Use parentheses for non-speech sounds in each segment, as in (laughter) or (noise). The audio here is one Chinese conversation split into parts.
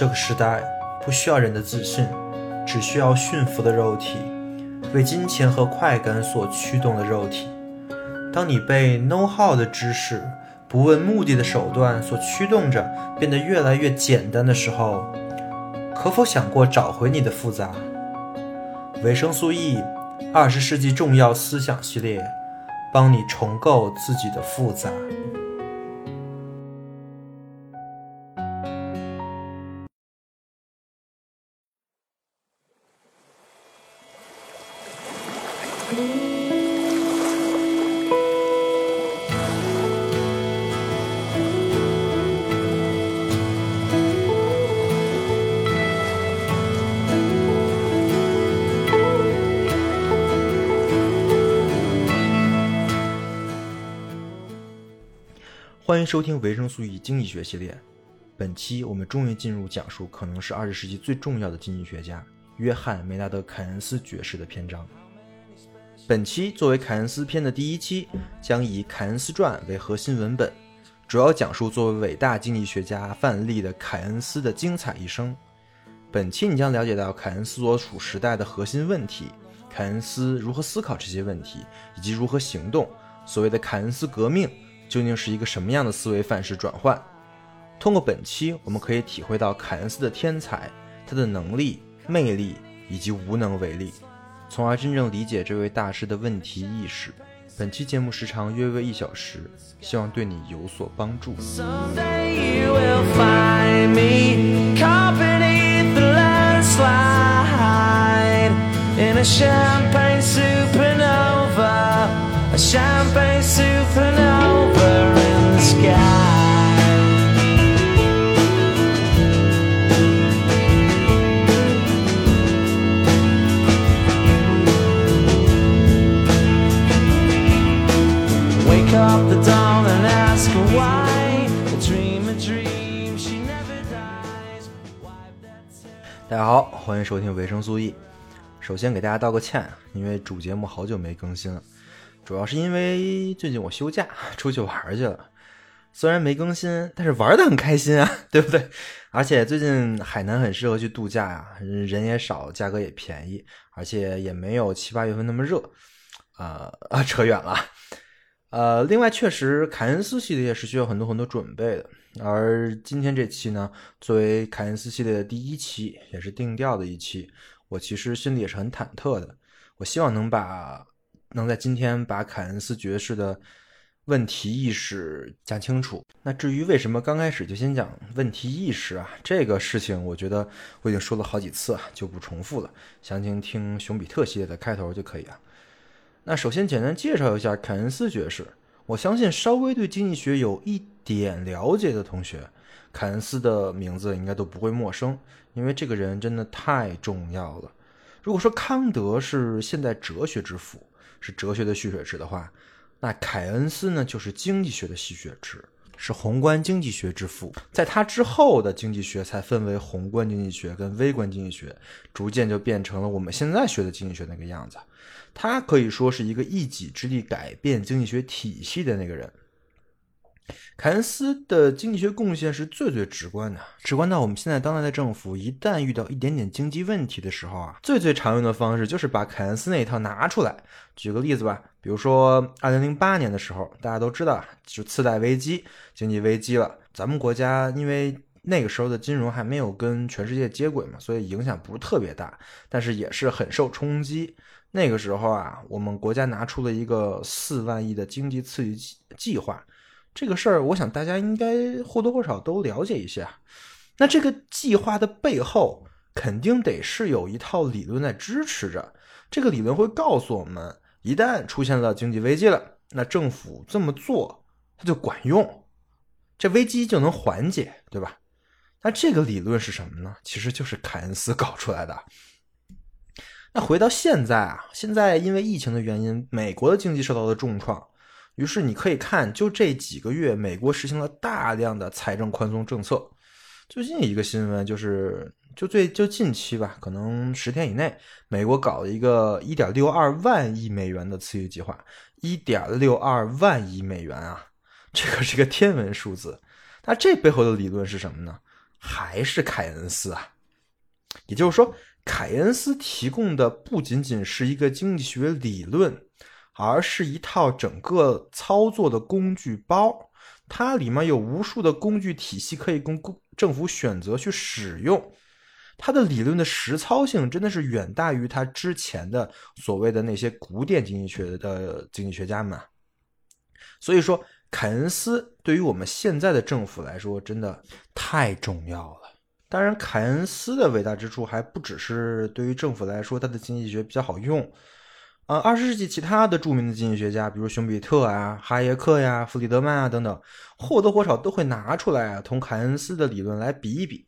这个时代不需要人的自信，只需要驯服的肉体，为金钱和快感所驱动的肉体。当你被 know how 的知识、不问目的的手段所驱动着，变得越来越简单的时候，可否想过找回你的复杂？维生素 E，二十世纪重要思想系列，帮你重构自己的复杂。欢迎收听维生素 E 经济学系列。本期我们终于进入讲述可能是二十世纪最重要的经济学家约翰·梅纳德·凯恩斯爵士的篇章。本期作为凯恩斯篇的第一期，将以《凯恩斯传》为核心文本，主要讲述作为伟大经济学家范例的凯恩斯的精彩一生。本期你将了解到凯恩斯所处时代的核心问题，凯恩斯如何思考这些问题，以及如何行动。所谓的凯恩斯革命究竟是一个什么样的思维范式转换？通过本期，我们可以体会到凯恩斯的天才、他的能力、魅力以及无能为力，从而真正理解这位大师的问题意识。本期节目时长约为一小时，希望对你有所帮助。Someday you will find me caught beneath the landslide in a champagne supernova, a champagne supernova 大家好，欢迎收听维生素 E。首先给大家道个歉，因为主节目好久没更新了，主要是因为最近我休假 (laughs) 出去玩去了。虽然没更新，但是玩的很开心啊，(laughs) 对不对？而且最近海南很适合去度假呀、人也少，价格也便宜，而且也没有七八月份那么热。啊、啊，(laughs) 扯远了。呃，另外，确实凯恩斯系列是需要很多很多准备的，而今天这期呢，作为凯恩斯系列的第一期，也是定调的一期，我其实心里也是很忐忑的。我希望能把能在今天把凯恩斯爵士的问题意识讲清楚。那至于为什么刚开始就先讲问题意识啊，这个事情我觉得我已经说了好几次，就不重复了，详情听熊彼特系列的开头就可以了。那首先简单介绍一下凯恩斯爵士。我相信稍微对经济学有一点了解的同学，凯恩斯的名字应该都不会陌生，因为这个人真的太重要了。如果说康德是现代哲学之父，是哲学的蓄水池的话，那凯恩斯呢就是经济学的吸血池，是宏观经济学之父。在他之后的经济学才分为宏观经济学跟微观经济学，逐渐就变成了我们现在学的经济学那个样子。他可以说是一个一己之力改变经济学体系的那个人。凯恩斯的经济学贡献是最最直观的，直观到我们现在当代的政府一旦遇到一点点经济问题的时候啊，最最常用的方式就是把凯恩斯那一套拿出来。举个例子吧，比如说二零零八年的时候，大家都知道啊，就次贷危机、经济危机了。咱们国家因为那个时候的金融还没有跟全世界接轨嘛，所以影响不是特别大，但是也是很受冲击。那个时候啊，我们国家拿出了一个四万亿的经济刺激计计划，这个事儿，我想大家应该或多或少都了解一下。那这个计划的背后，肯定得是有一套理论在支持着。这个理论会告诉我们，一旦出现了经济危机了，那政府这么做它就管用，这危机就能缓解，对吧？那这个理论是什么呢？其实就是凯恩斯搞出来的。那回到现在啊，现在因为疫情的原因，美国的经济受到了重创，于是你可以看，就这几个月，美国实行了大量的财政宽松政策。最近一个新闻就是，就最就近期吧，可能十天以内，美国搞了一个一点六二万亿美元的刺激计划，一点六二万亿美元啊，这可是个天文数字。那这背后的理论是什么呢？还是凯恩斯啊。也就是说，凯恩斯提供的不仅仅是一个经济学理论，而是一套整个操作的工具包。它里面有无数的工具体系可以供政府选择去使用。它的理论的实操性真的是远大于他之前的所谓的那些古典经济学的经济学家们。所以说，凯恩斯对于我们现在的政府来说，真的太重要了。当然，凯恩斯的伟大之处还不只是对于政府来说，他的经济学比较好用。啊，二十世纪其他的著名的经济学家，比如熊彼特啊、哈耶克呀、弗里德曼啊等等，或多或少都会拿出来啊，同凯恩斯的理论来比一比。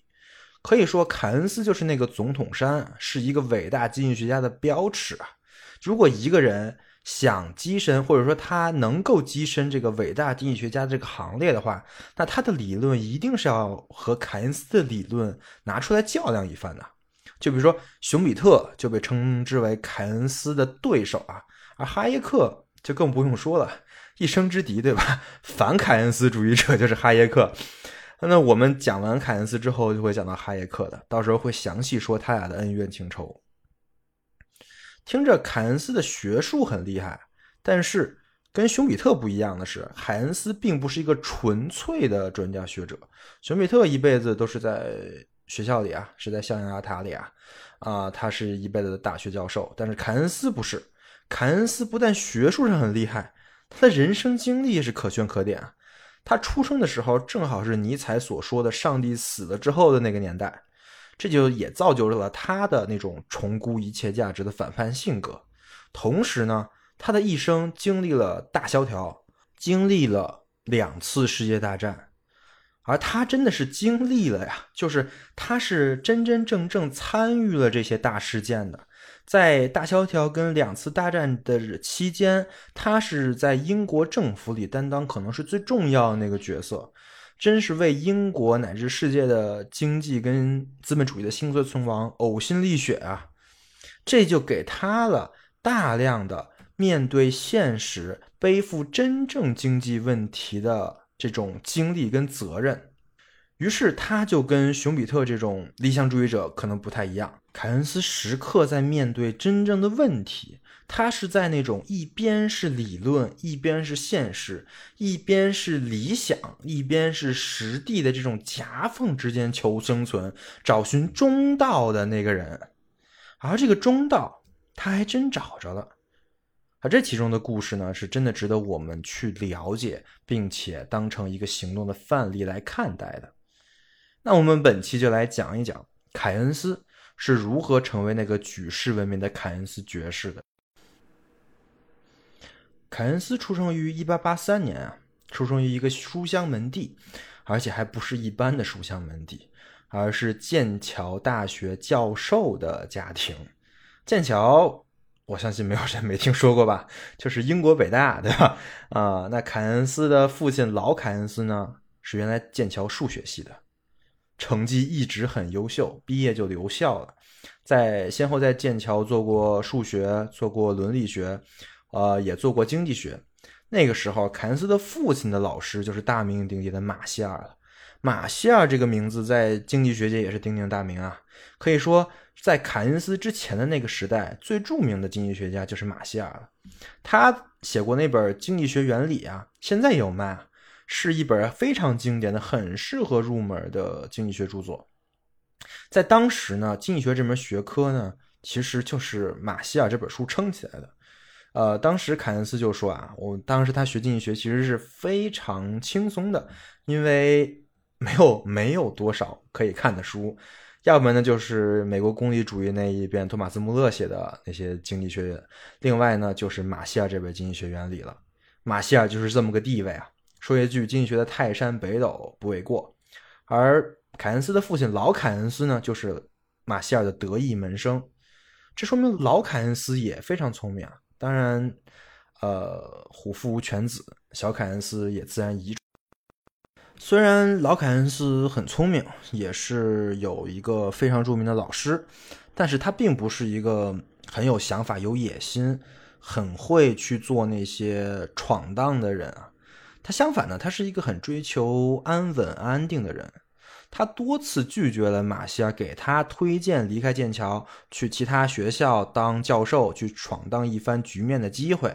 可以说，凯恩斯就是那个总统山，是一个伟大经济学家的标尺啊。如果一个人想跻身，或者说他能够跻身这个伟大经济学家这个行列的话，那他的理论一定是要和凯恩斯的理论拿出来较量一番的。就比如说，熊彼特就被称之为凯恩斯的对手啊，而哈耶克就更不用说了，一生之敌，对吧？(laughs) 反凯恩斯主义者就是哈耶克。那我们讲完凯恩斯之后，就会讲到哈耶克的，到时候会详细说他俩的恩怨情仇。听着，凯恩斯的学术很厉害，但是跟熊彼特不一样的是，凯恩斯并不是一个纯粹的专家学者。熊彼特一辈子都是在。学校里啊，是在象牙塔里啊，啊，他是一辈子的大学教授。但是凯恩斯不是，凯恩斯不但学术上很厉害，他的人生经历是可圈可点啊。他出生的时候正好是尼采所说的“上帝死了之后的那个年代”，这就也造就了他的那种重估一切价值的反叛性格。同时呢，他的一生经历了大萧条，经历了两次世界大战。而他真的是经历了呀，就是他是真真正正参与了这些大事件的。在大萧条跟两次大战的期间，他是在英国政府里担当可能是最重要的那个角色，真是为英国乃至世界的经济跟资本主义的兴衰存亡呕心沥血啊！这就给他了大量的面对现实、背负真正经济问题的。这种经历跟责任，于是他就跟熊彼特这种理想主义者可能不太一样。凯恩斯时刻在面对真正的问题，他是在那种一边是理论，一边是现实，一边是理想，一边是实地的这种夹缝之间求生存，找寻中道的那个人。而这个中道，他还真找着了。而这其中的故事呢，是真的值得我们去了解，并且当成一个行动的范例来看待的。那我们本期就来讲一讲凯恩斯是如何成为那个举世闻名的凯恩斯爵士的。凯恩斯出生于1883年啊，出生于一个书香门第，而且还不是一般的书香门第，而是剑桥大学教授的家庭。剑桥。我相信没有人没听说过吧？就是英国北大，对吧？啊，那凯恩斯的父亲老凯恩斯呢，是原来剑桥数学系的，成绩一直很优秀，毕业就留校了，在先后在剑桥做过数学，做过伦理学，呃，也做过经济学。那个时候，凯恩斯的父亲的老师就是大名鼎鼎的马歇尔了。马歇尔这个名字在经济学界也是鼎鼎大名啊，可以说。在凯恩斯之前的那个时代，最著名的经济学家就是马歇尔了。他写过那本《经济学原理》啊，现在也有卖啊，是一本非常经典的、很适合入门的经济学著作。在当时呢，经济学这门学科呢，其实就是马歇尔这本书撑起来的。呃，当时凯恩斯就说啊，我当时他学经济学其实是非常轻松的，因为 (laughs) 没有没有多少可以看的书。要么呢，就是美国功利主义那一边，托马斯·穆勒写的那些经济学；另外呢，就是马歇尔这本《经济学原理》了。马歇尔就是这么个地位啊，说一句经济学的泰山北斗不为过。而凯恩斯的父亲老凯恩斯呢，就是马歇尔的得意门生。这说明老凯恩斯也非常聪明啊。当然，呃，虎父无犬子，小凯恩斯也自然遗传。虽然老凯恩斯很聪明，也是有一个非常著名的老师，但是他并不是一个很有想法、有野心、很会去做那些闯荡的人啊。他相反呢，他是一个很追求安稳、安定的人。他多次拒绝了马歇尔给他推荐离开剑桥去其他学校当教授，去闯荡一番局面的机会。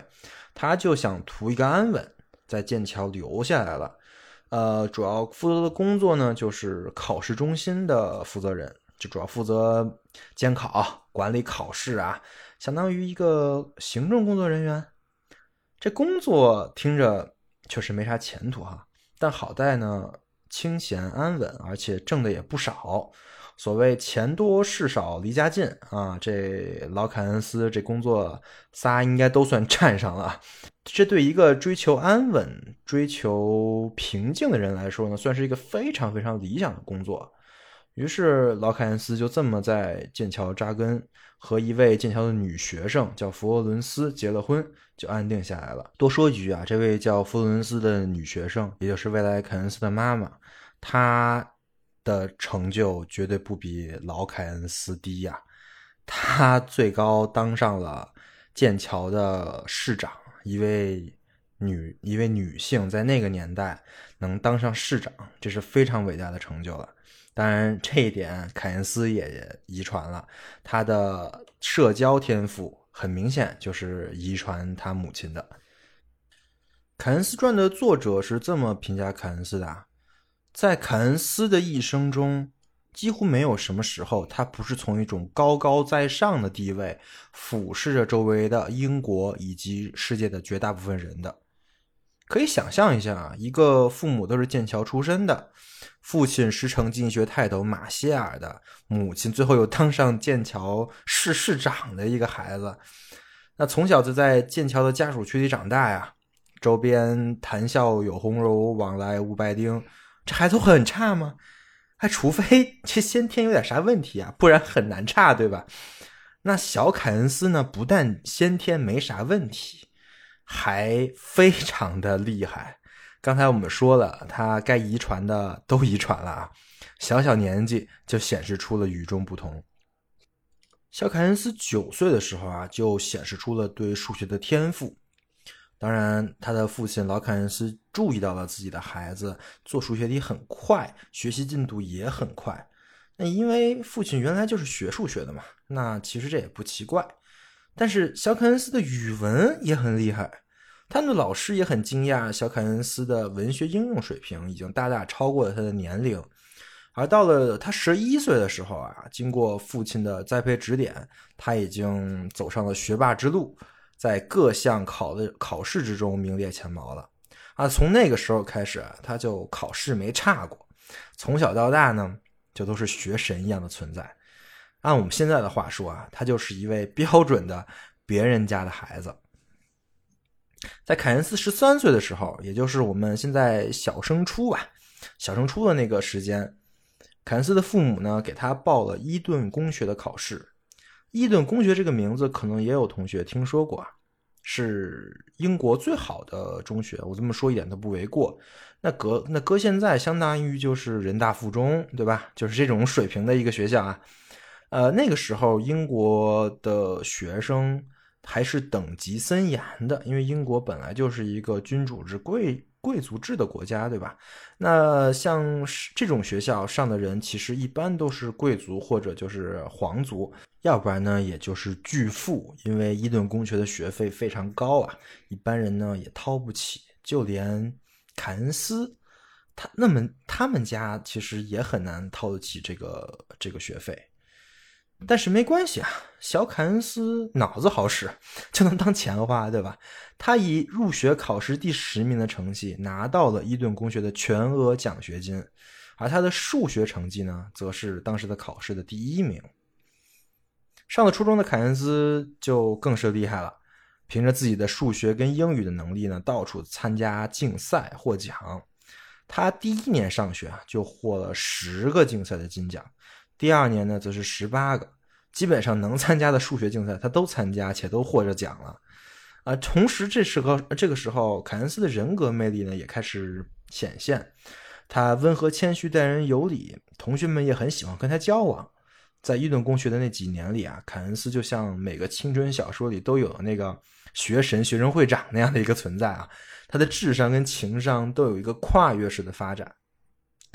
他就想图一个安稳，在剑桥留下来了。呃，主要负责的工作呢，就是考试中心的负责人，就主要负责监考、管理考试啊，相当于一个行政工作人员。这工作听着确实没啥前途哈，但好在呢。清闲安稳，而且挣的也不少。所谓钱多事少离家近啊，这老凯恩斯这工作仨应该都算占上了。这对一个追求安稳、追求平静的人来说呢，算是一个非常非常理想的工作。于是老凯恩斯就这么在剑桥扎根，和一位剑桥的女学生叫佛罗伦斯结了婚，就安定下来了。多说一句啊，这位叫佛罗伦斯的女学生，也就是未来凯恩斯的妈妈，他的成就绝对不比老凯恩斯低呀。他最高当上了剑桥的市长，一位女一位女性在那个年代能当上市长，这是非常伟大的成就了。当然，这一点凯恩斯也遗传了他的社交天赋，很明显就是遗传他母亲的。凯恩斯传的作者是这么评价凯恩斯的：在凯恩斯的一生中，几乎没有什么时候他不是从一种高高在上的地位俯视着周围的英国以及世界的绝大部分人的。可以想象一下啊，一个父母都是剑桥出身的。父亲师承经济学泰斗马歇尔的母亲，最后又当上剑桥市市长的一个孩子，那从小就在剑桥的家属区里长大呀，周边谈笑有鸿儒，往来无白丁，这孩子会很差吗？还除非这先天有点啥问题啊，不然很难差，对吧？那小凯恩斯呢，不但先天没啥问题，还非常的厉害。刚才我们说了，他该遗传的都遗传了啊，小小年纪就显示出了与众不同。小凯恩斯九岁的时候啊，就显示出了对数学的天赋。当然，他的父亲老凯恩斯注意到了自己的孩子做数学题很快，学习进度也很快。那因为父亲原来就是学数学的嘛，那其实这也不奇怪。但是小凯恩斯的语文也很厉害。他的老师也很惊讶，小凯恩斯的文学应用水平已经大大超过了他的年龄。而到了他十一岁的时候啊，经过父亲的栽培指点，他已经走上了学霸之路，在各项考的考试之中名列前茅了。啊，从那个时候开始，他就考试没差过，从小到大呢，就都是学神一样的存在。按我们现在的话说啊，他就是一位标准的别人家的孩子。在凯恩斯十三岁的时候，也就是我们现在小升初吧，小升初的那个时间，凯恩斯的父母呢给他报了伊顿公学的考试。伊顿公学这个名字可能也有同学听说过，是英国最好的中学，我这么说一点都不为过。那搁那搁现在，相当于就是人大附中，对吧？就是这种水平的一个学校啊。呃，那个时候英国的学生。还是等级森严的，因为英国本来就是一个君主制、贵贵族制的国家，对吧？那像这种学校上的人，其实一般都是贵族或者就是皇族，要不然呢，也就是巨富。因为伊顿公学的学费非常高啊，一般人呢也掏不起。就连凯恩斯，他那么他们家其实也很难掏得起这个这个学费。但是没关系啊，小凯恩斯脑子好使，就能当钱花，对吧？他以入学考试第十名的成绩拿到了伊顿公学的全额奖学金，而他的数学成绩呢，则是当时的考试的第一名。上了初中的凯恩斯就更是厉害了，凭着自己的数学跟英语的能力呢，到处参加竞赛获奖。他第一年上学啊，就获了十个竞赛的金奖。第二年呢，则是十八个，基本上能参加的数学竞赛他都参加，且都获着奖了。啊，同时这时候这个时候，凯恩斯的人格魅力呢也开始显现。他温和谦虚，待人有礼，同学们也很喜欢跟他交往。在伊顿公学的那几年里啊，凯恩斯就像每个青春小说里都有的那个学神、学生会长那样的一个存在啊。他的智商跟情商都有一个跨越式的发展。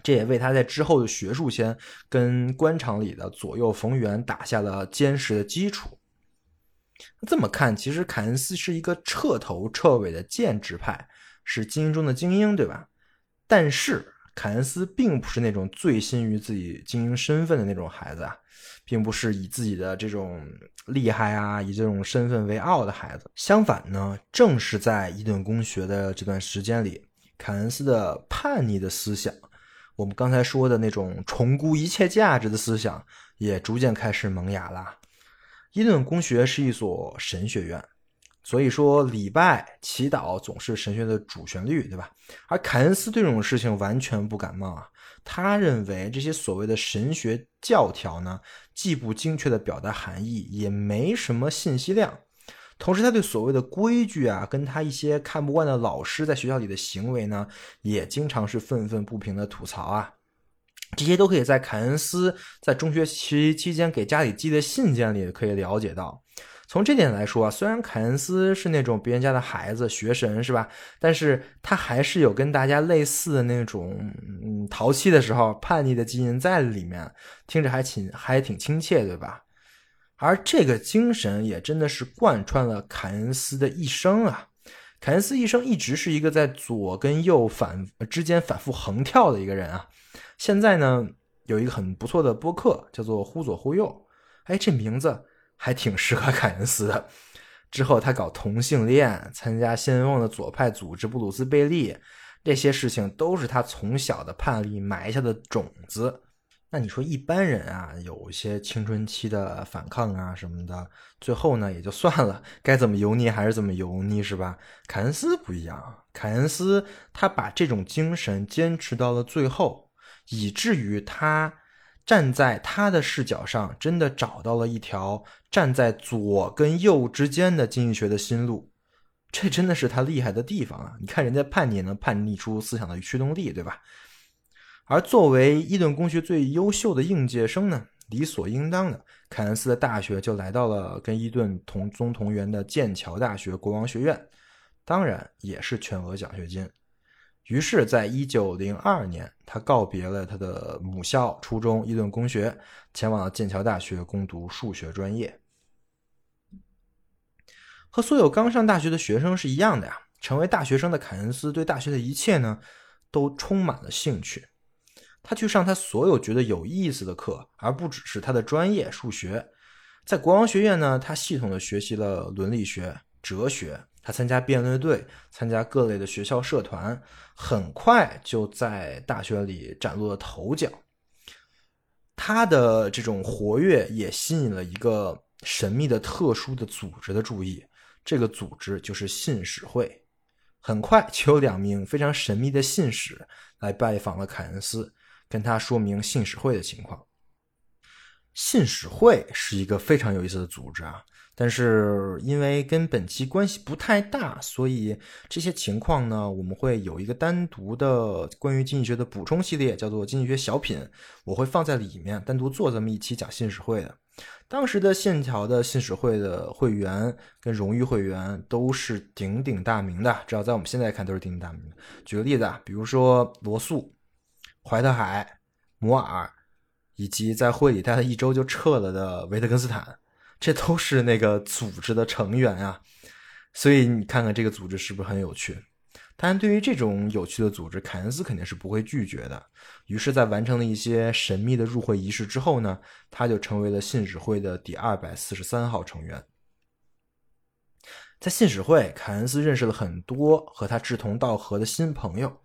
这也为他在之后的学术圈跟官场里的左右逢源打下了坚实的基础。这么看，其实凯恩斯是一个彻头彻尾的建制派，是精英中的精英，对吧？但是凯恩斯并不是那种醉心于自己精英身份的那种孩子啊，并不是以自己的这种厉害啊，以这种身份为傲的孩子。相反呢，正是在伊顿公学的这段时间里，凯恩斯的叛逆的思想，我们刚才说的那种重估一切价值的思想，也逐渐开始萌芽了。伊顿公学是一所神学院。所以说，礼拜、祈祷总是神学的主旋律，对吧？而凯恩斯对这种事情完全不感冒啊。他认为这些所谓的神学教条呢，既不精确的表达含义，也没什么信息量。同时，他对所谓的规矩啊，跟他一些看不惯的老师在学校里的行为呢，也经常是愤愤不平的吐槽啊。这些都可以在凯恩斯在中学期期间给家里寄的信件里可以了解到。从这点来说啊，虽然凯恩斯是那种别人家的孩子、学神是吧？但是他还是有跟大家类似的那种，嗯，淘气的时候、叛逆的基因在里面，听着还亲，还挺亲切，对吧？而这个精神也真的是贯穿了凯恩斯的一生啊。凯恩斯一生一直是一个在左跟右反之间反复横跳的一个人啊。现在呢，有一个很不错的播客，叫做“忽左忽右”，哎，这名字。还挺适合凯恩斯的。(laughs) 之后他搞同性恋，参加先锋的左派组织布鲁斯贝利，这些事情都是他从小的叛逆埋下的种子。那你说一般人啊，有一些青春期的反抗啊什么的，最后呢也就算了，(laughs) 该怎么油腻还是怎么油腻，是吧？凯恩斯不一样，凯恩斯他把这种精神坚持到了最后，以至于他。站在他的视角上，真的找到了一条站在左跟右之间的经济学的新路，这真的是他厉害的地方啊！你看人家叛逆能叛逆出思想的驱动力，对吧？而作为伊顿公学最优秀的应届生呢，理所应当的，凯恩斯的大学就来到了跟伊顿同宗同源的剑桥大学国王学院，当然也是全额奖学金。于是，在一九零二年，他告别了他的母校初中伊顿公学，前往了剑桥大学攻读数学专业。和所有刚上大学的学生是一样的呀。成为大学生的凯恩斯对大学的一切呢，都充满了兴趣。他去上他所有觉得有意思的课，而不只是他的专业数学。在国王学院呢，他系统的学习了伦理学、哲学。他参加辩论队，参加各类的学校社团，很快就在大学里崭露了头角。他的这种活跃也吸引了一个神秘的、特殊的组织的注意，这个组织就是信使会。很快就有两名非常神秘的信使来拜访了凯恩斯，跟他说明信使会的情况。信使会是一个非常有意思的组织啊。但是因为跟本期关系不太大，所以这些情况呢，我们会有一个单独的关于经济学的补充系列，叫做经济学小品，我会放在里面单独做这么一期讲信使会的。当时的线条的信使会的会员跟荣誉会员都是鼎鼎大名的，至少在我们现在看都是鼎鼎大名的。举个例子啊，比如说罗素、怀特海、摩尔，以及在会里待了一周就撤了的维特根斯坦。这都是那个组织的成员啊，所以你看看这个组织是不是很有趣？当然，对于这种有趣的组织，凯恩斯肯定是不会拒绝的。于是，在完成了一些神秘的入会仪式之后呢，他就成为了信使会的第二百四十三号成员。在信使会，凯恩斯认识了很多和他志同道合的新朋友，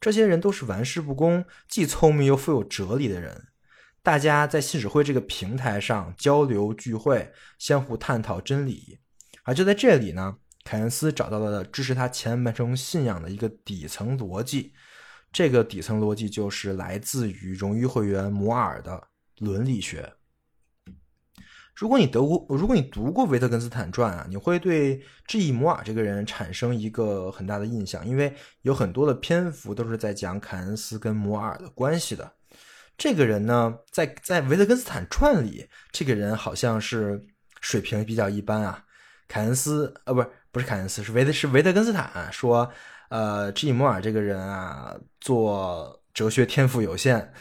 这些人都是玩世不恭、既聪明又富有哲理的人。大家在信使会这个平台上交流聚会，相互探讨真理，而就在这里呢，凯恩斯找到了支持他前半生信仰的一个底层逻辑。这个底层逻辑就是来自于荣誉会员摩尔的伦理学。如果你读过，如果你读过《维特根斯坦传》啊，你会对 G. 摩尔这个人产生一个很大的印象，因为有很多的篇幅都是在讲凯恩斯跟摩尔的关系的。这个人呢，在在维特根斯坦传里，这个人好像是水平比较一般啊。凯恩斯，呃，不是不是凯恩斯，是维特是维特根斯坦说，呃，G 摩尔这个人啊，做哲学天赋有限，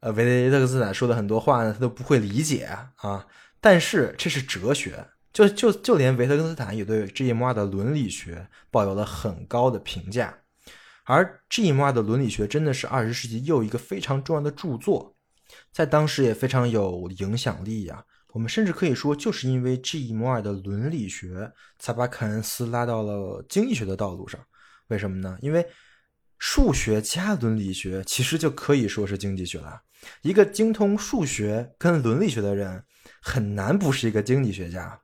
呃，维特根斯坦说的很多话呢，他都不会理解啊。但是这是哲学，就就就连维特根斯坦也对 G. E. 摩尔的伦理学抱有了很高的评价。而 G. E. 摩尔的伦理学真的是二十世纪又一个非常重要的著作，在当时也非常有影响力呀、我们甚至可以说，就是因为 G. E. 摩尔的伦理学，才把凯恩斯拉到了经济学的道路上。为什么呢？因为数学加伦理学其实就可以说是经济学了。一个精通数学跟伦理学的人，很难不是一个经济学家。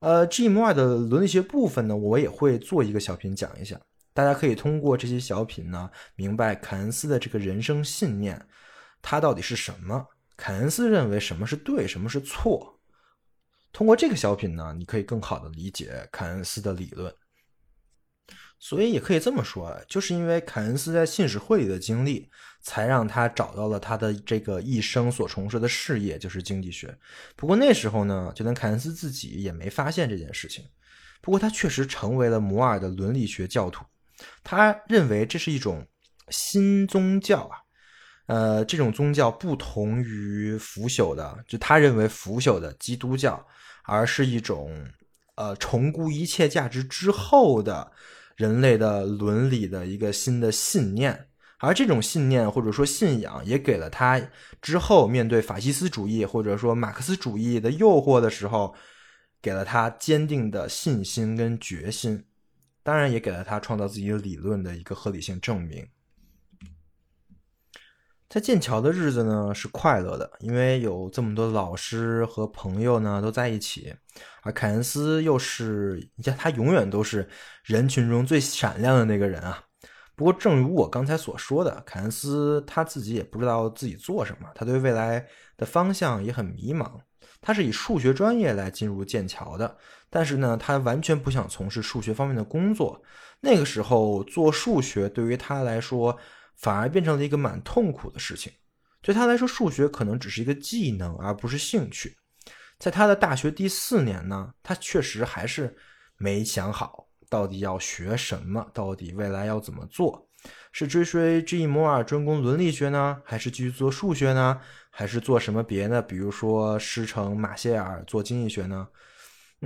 呃，G. 摩尔的伦理学部分呢，我也会做一个小品讲一下。大家可以通过这些小品呢，明白凯恩斯的这个人生信念，他到底是什么？凯恩斯认为什么是对，什么是错？通过这个小品呢，你可以更好的理解凯恩斯的理论。所以也可以这么说，就是因为凯恩斯在信使会里的经历，才让他找到了他的这个一生所从事的事业，就是经济学。不过那时候呢，就连凯恩斯自己也没发现这件事情。不过他确实成为了摩尔的伦理学教徒，他认为这是一种新宗教啊。呃，这种宗教不同于腐朽的，就他认为腐朽的基督教，而是一种呃重估一切价值之后的人类的伦理的一个新的信念。而这种信念或者说信仰，也给了他之后面对法西斯主义或者说马克思主义的诱惑的时候，给了他坚定的信心跟决心。当然，也给了他创造自己理论的一个合理性证明。在剑桥的日子呢是快乐的，因为有这么多老师和朋友呢都在一起，而凯恩斯又是，你看他永远都是人群中最闪亮的那个人啊。不过，正如我刚才所说的，凯恩斯他自己也不知道自己做什么，他对未来的方向也很迷茫。他是以数学专业来进入剑桥的，但是呢，他完全不想从事数学方面的工作。那个时候做数学对于他来说，反而变成了一个蛮痛苦的事情。对他来说，数学可能只是一个技能，而不是兴趣。在他的大学第四年呢，他确实还是没想好到底要学什么，到底未来要怎么做。是追随 G. 摩尔专攻伦理学呢，还是继续做数学呢？还是做什么别的？比如说师承马歇尔做经济学呢？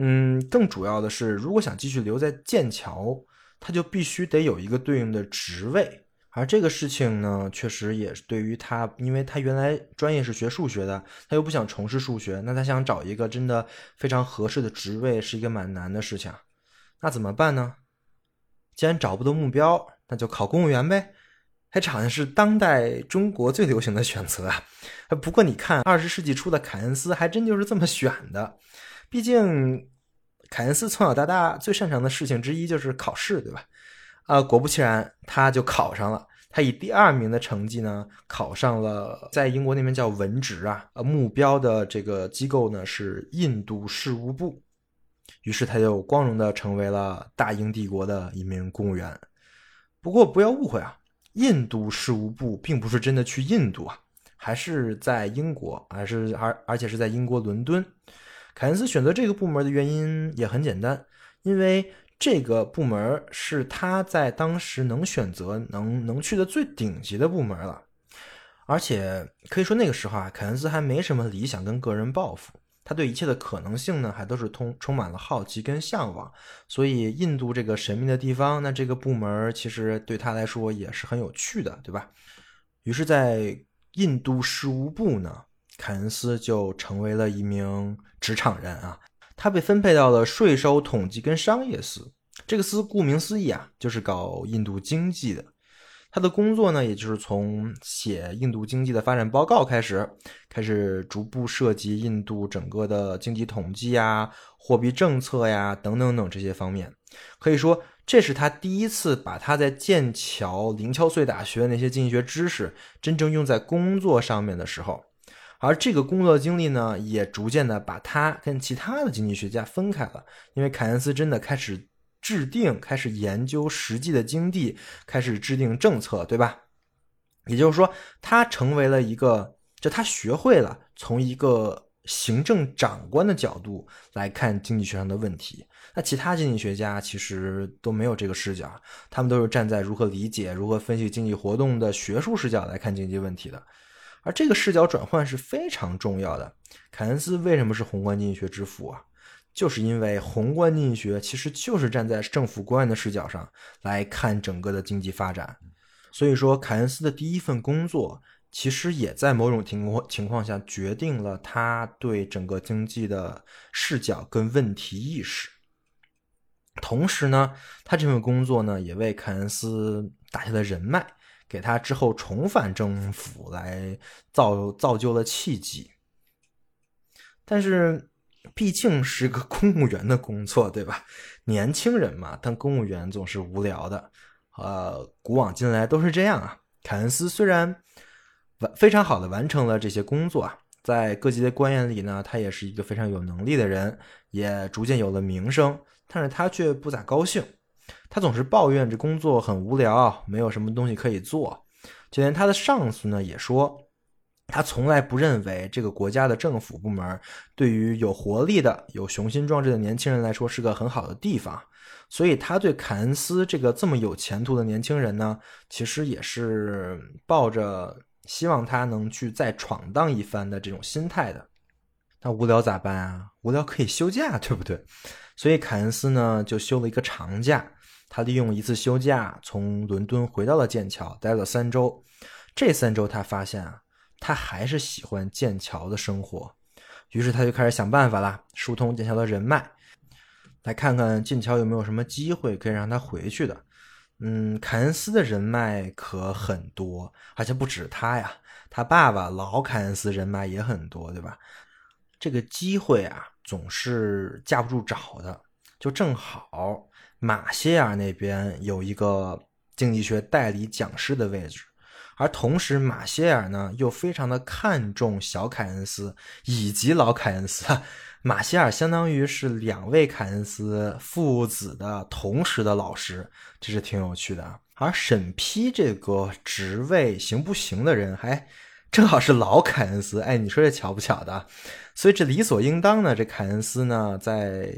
嗯，更主要的是，如果想继续留在剑桥，他就必须得有一个对应的职位。而这个事情呢，确实也是对于他，因为他原来专业是学数学的，他又不想从事数学，那他想找一个真的非常合适的职位，是一个蛮难的事情。那怎么办呢？既然找不到目标，那就考公务员呗。还好像是当代中国最流行的选择啊。不过你看，二十世纪初的凯恩斯还真就是这么选的。毕竟，凯恩斯从小到大最擅长的事情之一就是考试，对吧？啊，果不其然，他就考上了。他以第二名的成绩呢，考上了在英国那边叫文职啊，呃，目标的这个机构呢是印度事务部。于是他就光荣的成为了大英帝国的一名公务员。不过不要误会啊，印度事务部并不是真的去印度啊，还是在英国，还是而而且是在英国伦敦。凯恩斯选择这个部门的原因也很简单，因为这个部门是他在当时能选择能能去的最顶级的部门了。而且可以说那个时候啊，凯恩斯还没什么理想跟个人抱负。他对一切的可能性呢，还都是通充满了好奇跟向往，所以印度这个神秘的地方，那这个部门其实对他来说也是很有趣的，对吧？于是，在印度事务部呢，凯恩斯就成为了一名职场人啊，他被分配到了税收统计跟商业司，这个司顾名思义啊，就是搞印度经济的。他的工作呢，也就是从写印度经济的发展报告开始，开始逐步涉及印度整个的经济统计呀、货币政策呀等等等这些方面。可以说，这是他第一次把他在剑桥林敲碎打学的那些经济学知识真正用在工作上面的时候。而这个工作经历呢，也逐渐的把他跟其他的经济学家分开了，因为凯恩斯真的开始。制定开始研究实际的经济，开始制定政策，对吧？也就是说，他成为了一个，就他学会了从一个行政长官的角度来看经济学上的问题。那其他经济学家其实都没有这个视角，他们都是站在如何理解、如何分析经济活动的学术视角来看经济问题的。而这个视角转换是非常重要的。凯恩斯为什么是宏观经济学之父啊？就是因为宏观经济学其实就是站在政府官员的视角上来看整个的经济发展。所以说，凯恩斯的第一份工作其实也在某种情况情况下决定了他对整个经济的视角跟问题意识。同时呢，他这份工作呢，也为凯恩斯打下了人脉，给他之后重返政府来造造就了契机。但是，毕竟是个公务员的工作，对吧？年轻人嘛，当公务员总是无聊的。呃，古往今来都是这样啊。凯恩斯虽然完非常好的完成了这些工作啊，在各级的官员里呢，他也是一个非常有能力的人，也逐渐有了名声。但是他却不咋高兴，他总是抱怨这工作很无聊，没有什么东西可以做。就连他的上司呢，也说他从来不认为这个国家的政府部门对于有活力的、有雄心壮志的年轻人来说是个很好的地方。所以他对凯恩斯这个这么有前途的年轻人呢，其实也是抱着希望他能去再闯荡一番的这种心态的。那无聊咋办啊？无聊可以休假，对不对？所以凯恩斯呢就休了一个长假，他利用一次休假从伦敦回到了剑桥，待了三周。这三周他发现啊，他还是喜欢剑桥的生活，于是他就开始想办法啦，疏通剑桥的人脉，来看看剑桥有没有什么机会可以让他回去的。嗯，凯恩斯的人脉可很多，而且不止他呀，他爸爸老凯恩斯人脉也很多，对吧？这个机会啊。总是架不住找的，就正好马歇尔那边有一个经济学代理讲师的位置，而同时马歇尔呢又非常的看重小凯恩斯以及老凯恩斯，(laughs) 马歇尔相当于是两位凯恩斯父子的同时的老师，这是挺有趣的。而审批这个职位行不行的人还。正好是老凯恩斯，哎，你说这巧不巧的？所以这理所应当呢。这凯恩斯呢，在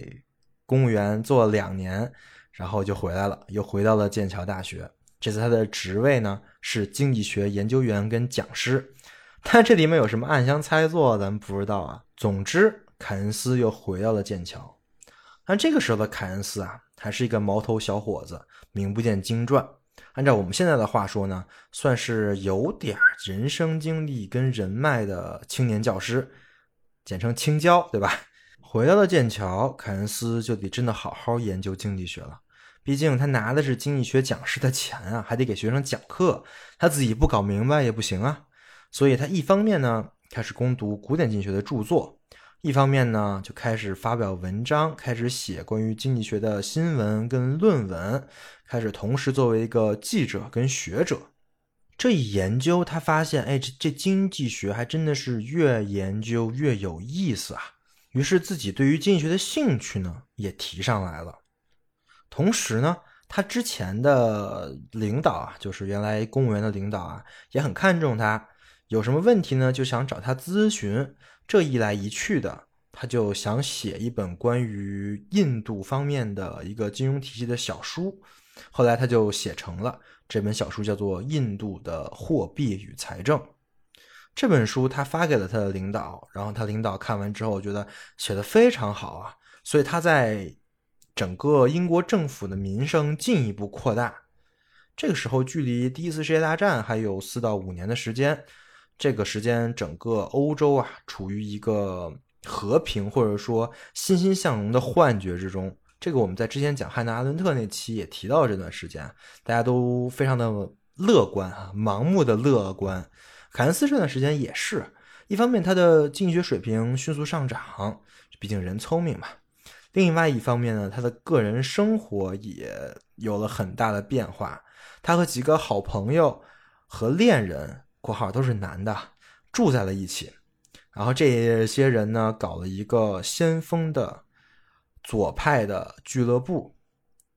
公务员做了两年，然后就回来了，又回到了剑桥大学。这次他的职位呢是经济学研究员跟讲师，但这里面有什么暗箱操作，咱们不知道啊。总之，凯恩斯又回到了剑桥。但这个时候的凯恩斯啊，还是一个毛头小伙子，名不见经传。按照我们现在的话说呢，算是有点人生经历跟人脉的青年教师，简称青椒，对吧？回到了剑桥，凯恩斯就得真的好好研究经济学了。毕竟他拿的是经济学讲师的钱啊，还得给学生讲课，他自己不搞明白也不行啊。所以他一方面呢开始攻读古典经济学的著作，一方面呢就开始发表文章，开始写关于经济学的新闻跟论文。开始同时作为一个记者跟学者，这一研究他发现，哎，这这经济学还真的是越研究越有意思啊。于是自己对于经济学的兴趣呢也提上来了。同时呢，他之前的领导啊，就是原来公务员的领导啊，也很看重他，有什么问题呢就想找他咨询。这一来一去的。他就想写一本关于印度方面的一个金融体系的小书，后来他就写成了这本小书，叫做《印度的货币与财政》。这本书他发给了他的领导，然后他领导看完之后觉得写的非常好啊，所以他在整个英国政府的名声进一步扩大。这个时候距离第一次世界大战还有四到五年的时间，这个时间整个欧洲啊处于一个。和平或者说欣欣向荣的幻觉之中，这个我们在之前讲汉娜阿伦特那期也提到这段时间，大家都非常的乐观啊，盲目的乐观。凯恩斯这段时间也是一方面，他的经济学水平迅速上涨，毕竟人聪明嘛；另外一方面呢，他的个人生活也有了很大的变化，他和几个好朋友和恋人（括号都是男的）住在了一起。然后这些人呢，搞了一个先锋的左派的俱乐部，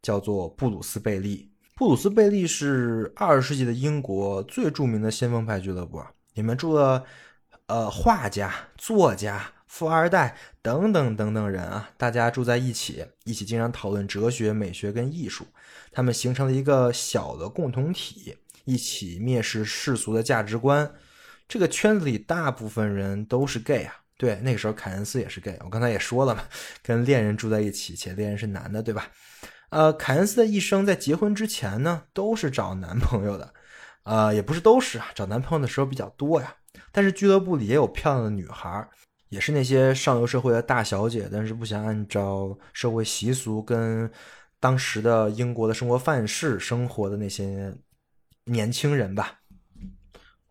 叫做布鲁斯贝利。布鲁斯贝利是二十世纪的英国最著名的先锋派俱乐部，里面住了呃画家、作家、富二代等等等等人啊，大家住在一起，一起经常讨论哲学、美学跟艺术，他们形成了一个小的共同体，一起蔑视世俗的价值观。这个圈子里大部分人都是 gay 啊，对，那个时候凯恩斯也是 gay，我刚才也说了嘛，跟恋人住在一起，且恋人是男的，对吧？呃，凯恩斯的一生在结婚之前呢，都是找男朋友的，呃，也不是都是啊，找男朋友的时候比较多呀。但是俱乐部里也有漂亮的女孩，也是那些上流社会的大小姐，但是不想按照社会习俗跟当时的英国的生活范式生活的那些年轻人吧。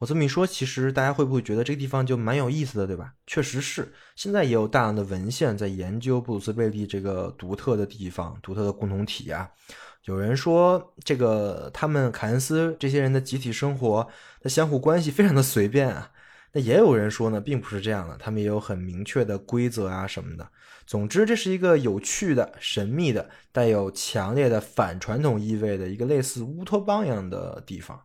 我这么一说，其实大家会不会觉得这个地方就蛮有意思的，对吧？确实是，现在也有大量的文献在研究布鲁斯贝利这个独特的地方、独特的共同体啊。有人说，这个他们凯恩斯这些人的集体生活的相互关系非常的随便啊。那也有人说呢，并不是这样的，他们也有很明确的规则啊什么的。总之，这是一个有趣的、神秘的、带有强烈的反传统意味的一个类似乌托邦一样的地方。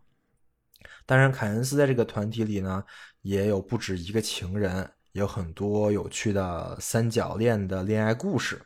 当然，凯恩斯在这个团体里呢，也有不止一个情人，也有很多有趣的三角恋的恋爱故事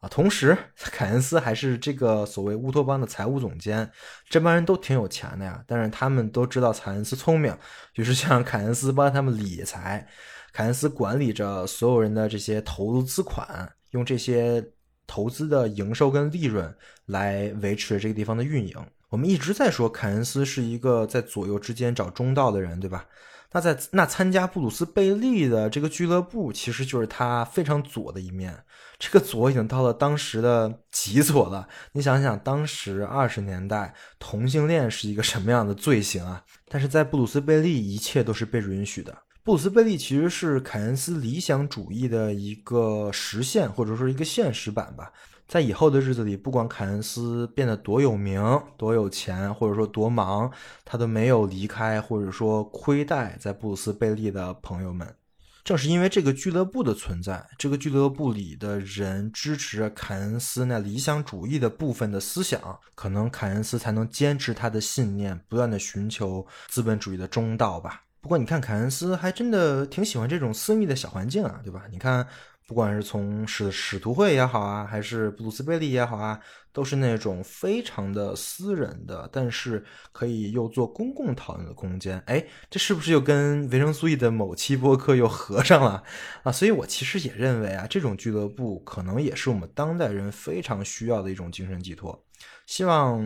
啊。同时，(laughs) 凯恩斯还是这个所谓乌托邦的财务总监，这帮人都挺有钱的呀。但是他们都知道凯恩斯聪明，于是就让凯恩斯帮他们理财。凯恩斯管理着所有人的这些投资款，用这些投资的营收跟利润来维持这个地方的运营。我们一直在说凯恩斯是一个在左右之间找中道的人，对吧？那在那参加布鲁斯贝利的这个俱乐部，其实就是他非常左的一面。这个左已经到了当时的极左了。你想想，当时二十年代同性恋是一个什么样的罪行啊？但是在布鲁斯贝利，一切都是被允许的。布鲁斯贝利其实是凯恩斯理想主义的一个实现，或者说一个现实版吧。在以后的日子里，不管凯恩斯变得多有名、多有钱，或者说多忙，他都没有离开或者说亏待在布鲁斯贝利的朋友们。正是因为这个俱乐部的存在，这个俱乐部里的人支持着凯恩斯那理想主义的部分的思想，可能凯恩斯才能坚持他的信念，不断的寻求资本主义的中道吧。不过，你看凯恩斯还真的挺喜欢这种私密的小环境啊，对吧？你看。不管是从使使徒会也好啊，还是布鲁斯贝利也好啊，都是那种非常的私人的，但是可以又做公共讨论的空间。哎，这是不是又跟维生素 E 的某期播客又合上了啊？所以我其实也认为啊，这种俱乐部可能也是我们当代人非常需要的一种精神寄托。希望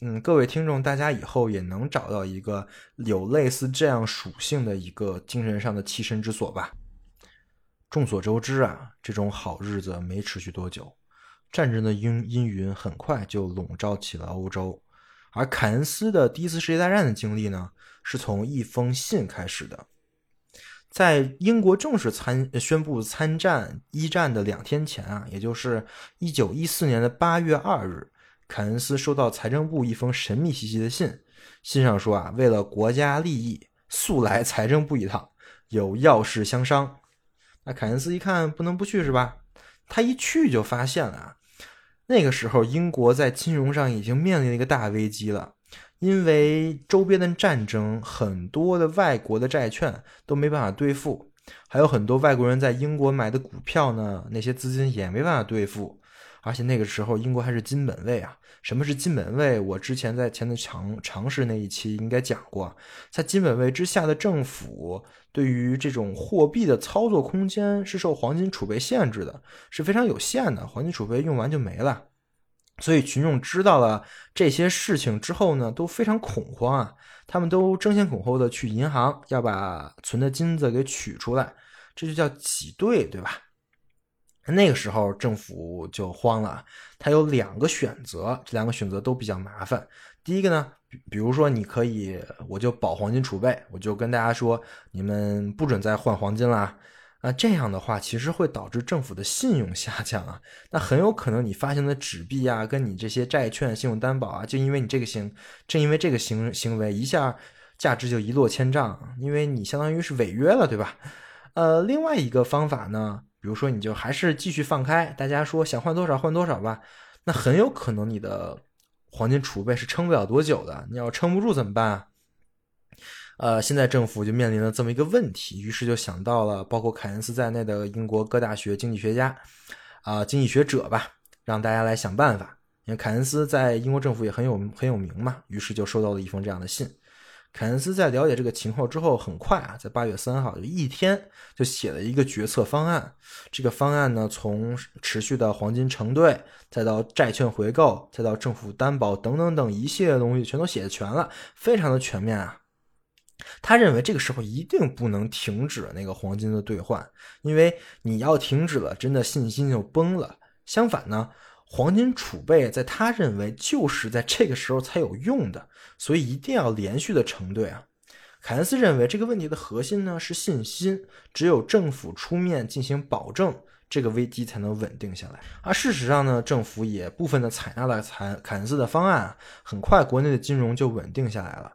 嗯，各位听众大家以后也能找到一个有类似这样属性的一个精神上的栖身之所吧。众所周知啊，这种好日子没持续多久，战争的阴阴云很快就笼罩起了欧洲。而凯恩斯的第一次世界大战的经历呢，是从一封信开始的。在英国正式参宣布参战一战的两天前啊，也就是一九一四年的八月二日，凯恩斯收到财政部一封神秘兮兮的信，信上说啊，为了国家利益，速来财政部一趟，有要事相商。那凯恩斯一看不能不去是吧？他一去就发现了啊，那个时候英国在金融上已经面临了一个大危机了，因为周边的战争，很多的外国的债券都没办法兑付，还有很多外国人在英国买的股票呢，那些资金也没办法兑付。而且那个时候英国还是金本位啊。什么是金本位？我之前在前的常常识那一期应该讲过，在金本位之下的政府。对于这种货币的操作空间是受黄金储备限制的，是非常有限的。黄金储备用完就没了，所以群众知道了这些事情之后呢，都非常恐慌啊！他们都争先恐后的去银行要把存的金子给取出来，这就叫挤兑，对吧？那个时候政府就慌了，他有两个选择，这两个选择都比较麻烦。第一个呢？比比如说，你可以，我就保黄金储备，我就跟大家说，你们不准再换黄金啦。啊，这样的话，其实会导致政府的信用下降啊。那很有可能你发行的纸币啊，跟你这些债券、信用担保啊，就因为你这个行，正因为这个行行为，一下价值就一落千丈，因为你相当于是违约了，对吧？呃，另外一个方法呢，比如说你就还是继续放开，大家说想换多少换多少吧，那很有可能你的。黄金储备是撑不了多久的，你要撑不住怎么办？呃，现在政府就面临了这么一个问题，于是就想到了包括凯恩斯在内的英国各大学经济学家，啊、经济学者吧，让大家来想办法。因为凯恩斯在英国政府也很有很有名嘛，于是就收到了一封这样的信。凯恩斯在了解这个情况之后，很快啊，在八月三号就一天就写了一个决策方案。这个方案呢，从持续的黄金承兑，再到债券回购，再到政府担保等等等一系列东西，全都写全了，非常的全面啊。他认为这个时候一定不能停止那个黄金的兑换，因为你要停止了，真的信心就崩了。相反呢，黄金储备在他认为就是在这个时候才有用的，所以一定要连续的承兑啊。凯恩斯认为这个问题的核心呢是信心，只有政府出面进行保证，这个危机才能稳定下来。而事实上呢，政府也部分的采纳了凯凯恩斯的方案，很快国内的金融就稳定下来了。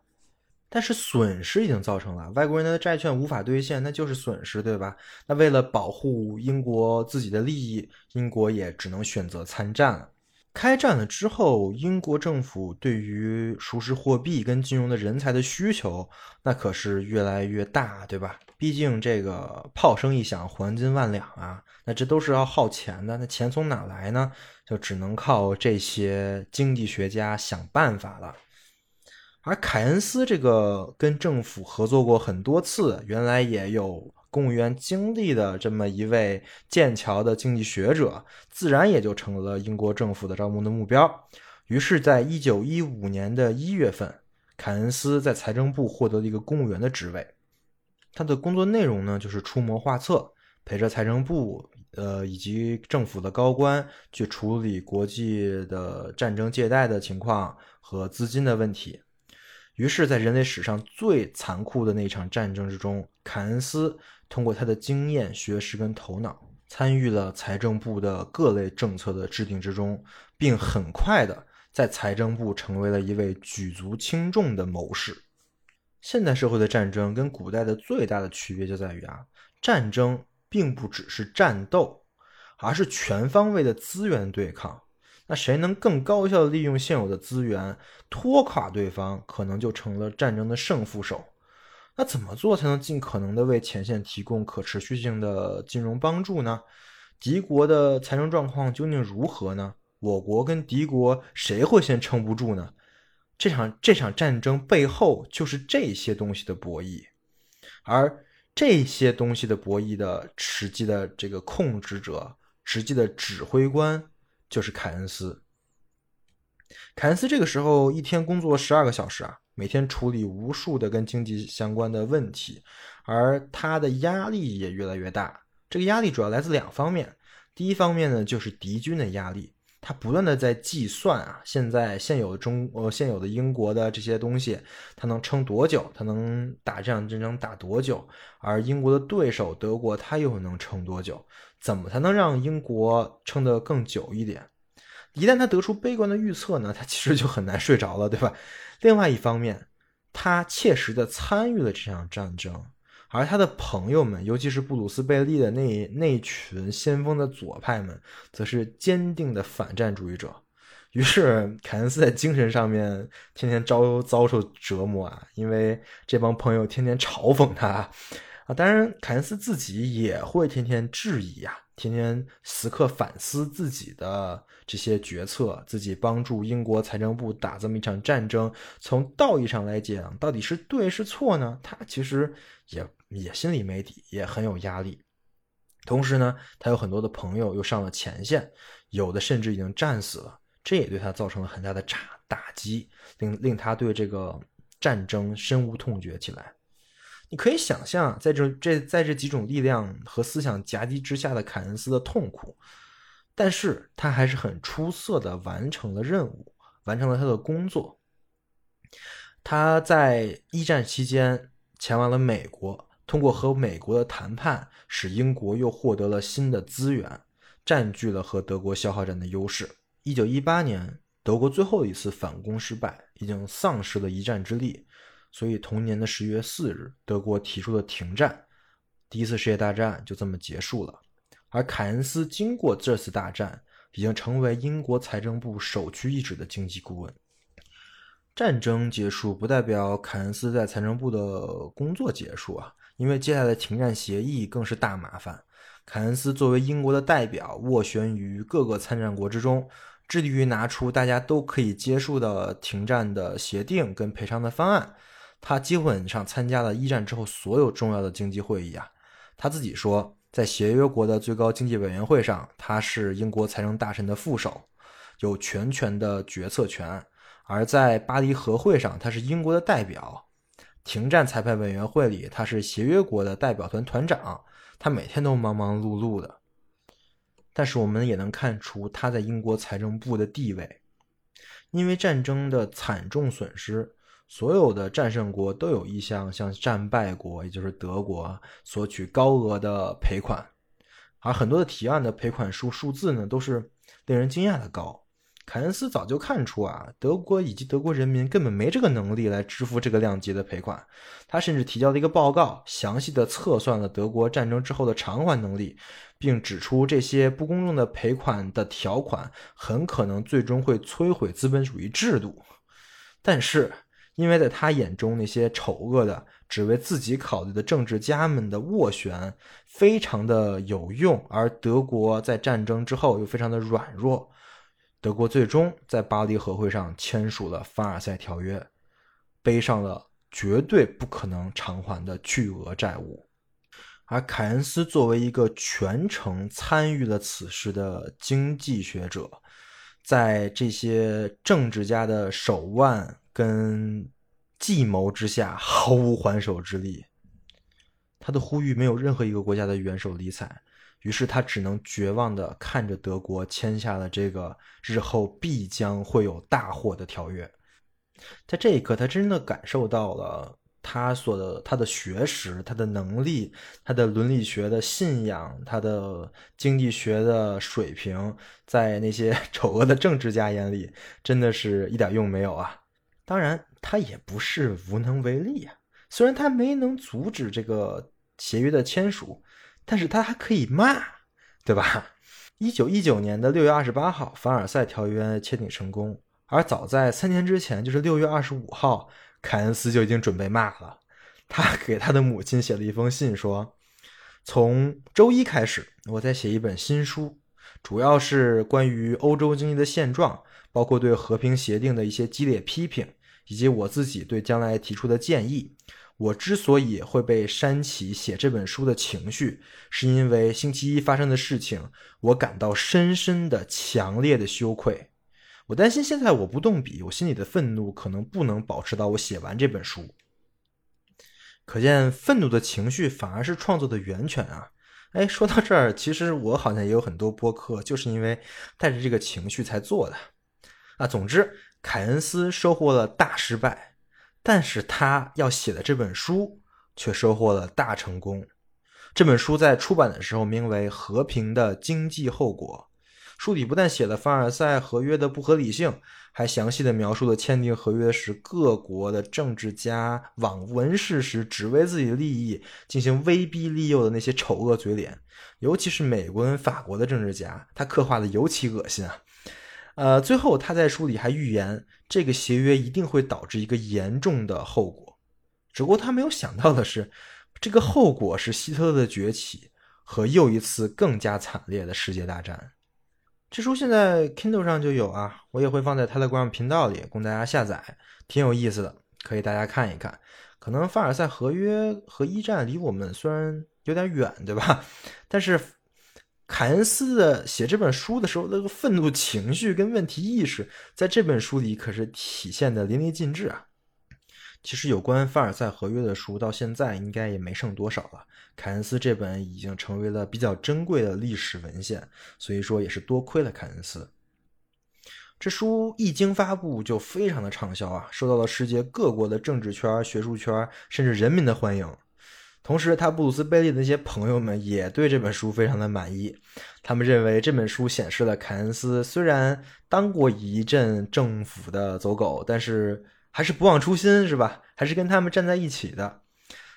但是损失已经造成了，外国人的债券无法兑现，那就是损失，对吧？那为了保护英国自己的利益，英国也只能选择参战了。开战了之后，英国政府对于熟识货币跟金融的人才的需求，那可是越来越大，对吧？毕竟这个炮声一响，黄金万两啊，那这都是要耗钱的。那钱从哪来呢？就只能靠这些经济学家想办法了。而凯恩斯这个跟政府合作过很多次，原来也有公务员经历的这么一位剑桥的经济学者，自然也就成了英国政府的招募的目标。于是，在一九一五年的一月份，凯恩斯在财政部获得了一个公务员的职位。他的工作内容呢，就是出谋划策，陪着财政部呃以及政府的高官去处理国际的战争借贷的情况和资金的问题。于是，在人类史上最残酷的那场战争之中，凯恩斯通过他的经验、学识跟头脑，参与了财政部的各类政策的制定之中，并很快的在财政部成为了一位举足轻重的谋士。现代社会的战争跟古代的最大的区别就在于啊，战争并不只是战斗，而是全方位的资源对抗。那谁能更高效的利用现有的资源，拖垮对方，可能就成了战争的胜负手。那怎么做才能尽可能的为前线提供可持续性的金融帮助呢？敌国的财政状况究竟如何呢？我国跟敌国谁会先撑不住呢？这场这场战争背后就是这些东西的博弈，而这些东西的博弈的实际的这个控制者、实际的指挥官。就是凯恩斯。凯恩斯这个时候一天工作十二个小时啊，每天处理无数的跟经济相关的问题，而他的压力也越来越大。这个压力主要来自两方面，第一方面呢就是敌军的压力，他不断的在计算啊，现在现有的中呃现有的英国的这些东西，他能撑多久？他能打这场战争打多久？而英国的对手德国，他又能撑多久？怎么才能让英国撑得更久一点？一旦他得出悲观的预测呢，他其实就很难睡着了，对吧？另外一方面，他切实的参与了这场战争，而他的朋友们，尤其是布鲁斯贝利的那那群先锋的左派们，则是坚定的反战主义者。于是，凯恩斯在精神上面天天遭遭受折磨啊，因为这帮朋友天天嘲讽他。啊，当然，凯恩斯自己也会天天质疑呀、天天时刻反思自己的这些决策，自己帮助英国财政部打这么一场战争，从道义上来讲，到底是对是错呢？他其实也也心里没底，也很有压力。同时呢，他有很多的朋友又上了前线，有的甚至已经战死了，这也对他造成了很大的打打击，令令他对这个战争深恶痛绝起来。你可以想象，在这这在这几种力量和思想夹击之下的凯恩斯的痛苦，但是他还是很出色的完成了任务，完成了他的工作。他在一战期间前往了美国，通过和美国的谈判，使英国又获得了新的资源，占据了和德国消耗战的优势。一九一八年，德国最后一次反攻失败，已经丧失了一战之力。所以，同年的十月四日，德国提出了停战，第一次世界大战就这么结束了。而凯恩斯经过这次大战，已经成为英国财政部首屈一指的经济顾问。战争结束不代表凯恩斯在财政部的工作结束啊，因为接下来的停战协议更是大麻烦。凯恩斯作为英国的代表，斡旋于各个参战国之中，致力于拿出大家都可以接受的停战的协定跟赔偿的方案。他基本上参加了一战之后所有重要的经济会议啊。他自己说，在协约国的最高经济委员会上，他是英国财政大臣的副手，有全权的决策权。而在巴黎和会上，他是英国的代表；停战裁判委员会里，他是协约国的代表团团长。他每天都忙忙碌碌的，但是我们也能看出他在英国财政部的地位。因为战争的惨重损失，所有的战胜国都有意向向战败国，也就是德国索取高额的赔款，而很多的提案的赔款数数字呢，都是令人惊讶的高。凯恩斯早就看出啊，德国以及德国人民根本没这个能力来支付这个量级的赔款。他甚至提交了一个报告，详细的测算了德国战争之后的偿还能力，并指出这些不公正的赔款的条款很可能最终会摧毁资本主义制度。但是，因为在他眼中，那些丑恶的、只为自己考虑的政治家们的斡旋非常的有用，而德国在战争之后又非常的软弱。德国最终在巴黎和会上签署了凡尔赛条约，背上了绝对不可能偿还的巨额债务。而凯恩斯作为一个全程参与了此事的经济学者，在这些政治家的手腕跟计谋之下，毫无还手之力。他的呼吁没有任何一个国家的元首理睬。于是他只能绝望的看着德国签下了这个日后必将会有大祸的条约。在这一刻，他真的感受到了他所的他的学识、他的能力、他的伦理学的信仰、他的经济学的水平，在那些 (laughs) 丑恶的政治家眼里，真的是一点用没有啊！当然，他也不是无能为力啊。虽然他没能阻止这个协约的签署。但是他还可以骂，对吧？一九一九年的六月二十八号，凡尔赛条约签订成功。而早在三年之前，就是六月二十五号，凯恩斯就已经准备骂了。他给他的母亲写了一封信，说：“从周一开始，我在写一本新书，主要是关于欧洲经济的现状，包括对和平协定的一些激烈批评，以及我自己对将来提出的建议。”我之所以会被煽起写这本书的情绪，是因为星期一发生的事情，我感到深深的、强烈的羞愧。我担心现在我不动笔，我心里的愤怒可能不能保持到我写完这本书。可见，愤怒的情绪反而是创作的源泉啊！哎，说到这儿，其实我好像也有很多播客，就是因为带着这个情绪才做的。啊，总之，凯恩斯收获了大失败。但是他要写的这本书却收获了大成功。这本书在出版的时候名为《和平的经济后果》。书里不但写了凡尔赛合约的不合理性，还详细的描述了签订合约时各国的政治家罔闻事实，只为自己的利益进行威逼利诱的那些丑恶嘴脸。尤其是美国跟法国的政治家，他刻画的尤其恶心啊。呃，最后他在书里还预言，这个协约一定会导致一个严重的后果。只不过他没有想到的是，这个后果是希特勒的崛起和又一次更加惨烈的世界大战。这书现在 Kindle 上就有啊，我也会放在 Telegram 频道里供大家下载，挺有意思的，可以大家看一看。可能凡尔赛合约和一战离我们虽然有点远，对吧？(laughs) 但是。凯恩斯的写这本书的时候，那个愤怒情绪跟问题意识，在这本书里可是体现的淋漓尽致啊。其实有关凡尔赛合约的书，到现在应该也没剩多少了。凯恩斯这本已经成为了比较珍贵的历史文献，所以说也是多亏了凯恩斯。这书一经发布就非常的畅销啊，受到了世界各国的政治圈、学术圈甚至人民的欢迎。同时，他布鲁斯·贝利的那些朋友们也对这本书非常的满意。他们认为这本书显示了凯恩斯虽然当过一阵政府的走狗，但是还是不忘初心，是吧？还是跟他们站在一起的。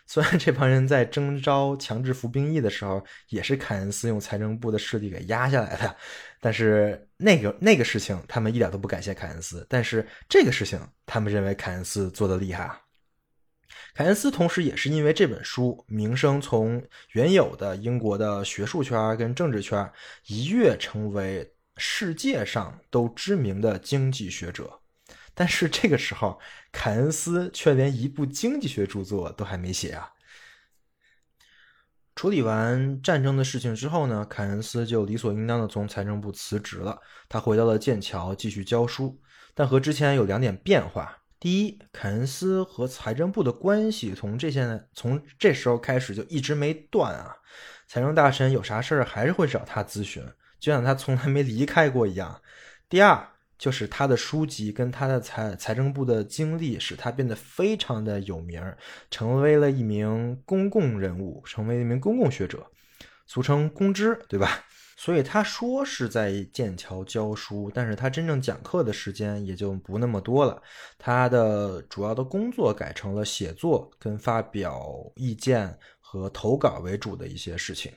虽然这帮人在征召强制服兵役的时候，也是凯恩斯用财政部的势力给压下来的，但是那个那个事情他们一点都不感谢凯恩斯，但是这个事情他们认为凯恩斯做的厉害啊。凯恩斯同时也是因为这本书，名声从原有的英国的学术圈跟政治圈一跃成为世界上都知名的经济学者。但是这个时候，凯恩斯却连一部经济学著作都还没写啊。处理完战争的事情之后呢，凯恩斯就理所应当的从财政部辞职了，他回到了剑桥继续教书，但和之前有两点变化。第一，凯恩斯和财政部的关系从这些从这时候开始就一直没断啊，财政大臣有啥事儿还是会找他咨询，就像他从来没离开过一样。第二。就是他的书籍跟他的财财政部的经历，使他变得非常的有名，成为了一名公共人物，成为一名公共学者，俗称公知，对吧？所以他说是在剑桥教书，但是他真正讲课的时间也就不那么多了。他的主要的工作改成了写作跟发表意见和投稿为主的一些事情。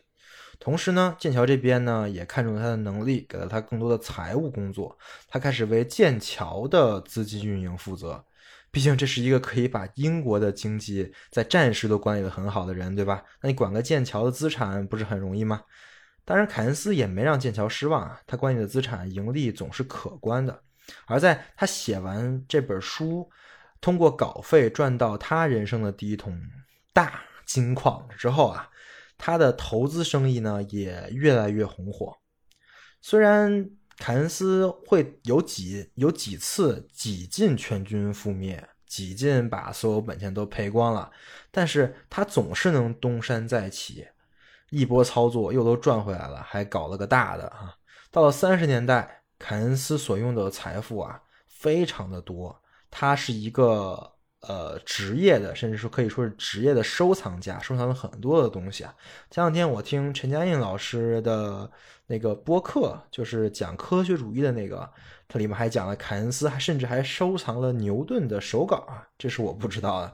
同时呢，剑桥这边呢也看中了他的能力，给了他更多的财务工作。他开始为剑桥的资金运营负责。毕竟这是一个可以把英国的经济在战时都管理的很好的人，对吧？那你管个剑桥的资产不是很容易吗？当然，凯恩斯也没让剑桥失望啊，他管理的资产盈利总是可观的。而在他写完这本书，通过稿费赚到他人生的第一桶大金矿之后啊。他的投资生意呢也越来越红火，虽然凯恩斯会有几有几次几近全军覆灭，几近把所有本钱都赔光了，但是他总是能东山再起，一波操作又都赚回来了，还搞了个大的啊！到了三十年代，凯恩斯所拥有的财富啊非常的多，他是一个。呃，职业的，甚至说可以说是职业的收藏家，收藏了很多的东西啊。前两天我听陈嘉映老师的那个播客，就是讲科学主义的那个，它里面还讲了凯恩斯，还甚至还收藏了牛顿的手稿啊，这是我不知道的。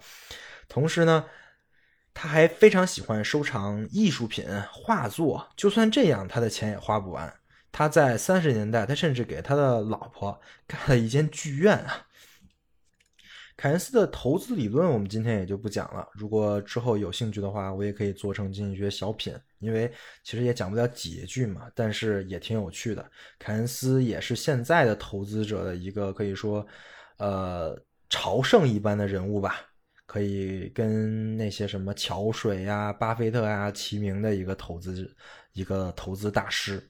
同时呢，他还非常喜欢收藏艺术品、画作，就算这样，他的钱也花不完。他在三十年代，他甚至给他的老婆 (laughs) 盖了一间剧院啊。凯恩斯的投资理论，我们今天也就不讲了。如果之后有兴趣的话，我也可以做成经济学小品，因为其实也讲不了几句嘛，但是也挺有趣的。凯恩斯也是现在的投资者的一个可以说，呃，朝圣一般的人物吧，可以跟那些什么桥水呀、巴菲特呀齐名的一个投资一个投资大师。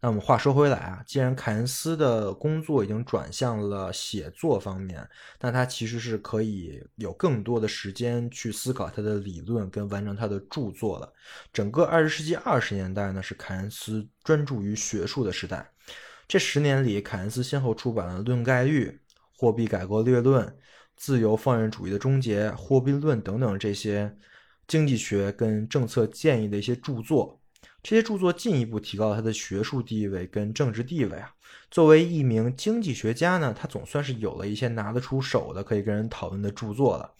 那我们话说回来啊，既然凯恩斯的工作已经转向了写作方面，那他其实是可以有更多的时间去思考他的理论跟完成他的著作了。整个二十世纪二十年代呢，是凯恩斯专注于学术的时代。这十年里，凯恩斯先后出版了《论概率》《货币改革略论》《自由放任主义的终结》《货币论》等等这些经济学跟政策建议的一些著作。这些著作进一步提高了他的学术地位跟政治地位啊。作为一名经济学家呢，他总算是有了一些拿得出手的可以跟人讨论的著作了。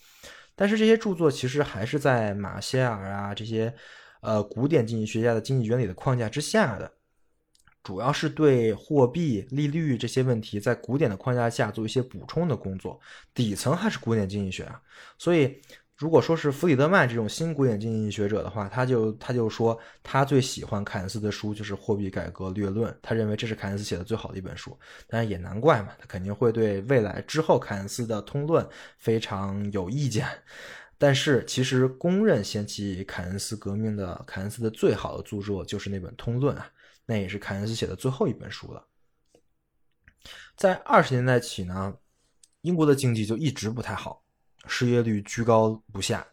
但是这些著作其实还是在马歇尔啊这些呃古典经济学家的经济原理的框架之下的，主要是对货币、利率这些问题在古典的框架下做一些补充的工作。底层还是古典经济学啊，所以。如果说是弗里德曼这种新古典经济学者的话，他就他就说他最喜欢凯恩斯的书就是《货币改革略论》，他认为这是凯恩斯写的最好的一本书。当然也难怪嘛，他肯定会对未来之后凯恩斯的通论非常有意见。但是其实公认掀起凯恩斯革命的凯恩斯的最好的著作就是那本《通论》啊，那也是凯恩斯写的最后一本书了。在二十年代起呢，英国的经济就一直不太好。失业率居高不下，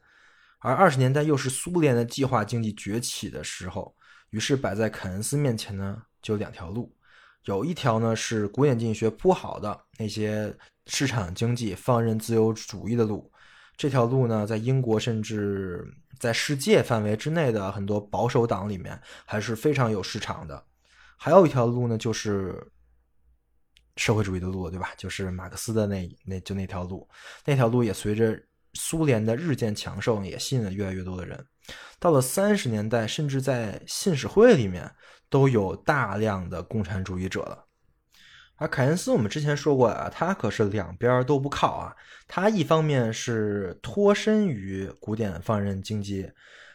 而二十年代又是苏联的计划经济崛起的时候，于是摆在凯恩斯面前呢，就两条路，有一条呢是古典经济学铺好的那些市场经济放任自由主义的路，这条路呢，在英国甚至在世界范围之内的很多保守党里面还是非常有市场的，还有一条路呢，就是。社会主义的路，对吧？就是马克思的那那就那条路，那条路也随着苏联的日渐强盛也吸引了越来越多的人。到了三十年代，甚至在信使会里面都有大量的共产主义者了。而凯恩斯，我们之前说过啊，他可是两边都不靠啊。他一方面是脱身于古典放任经济，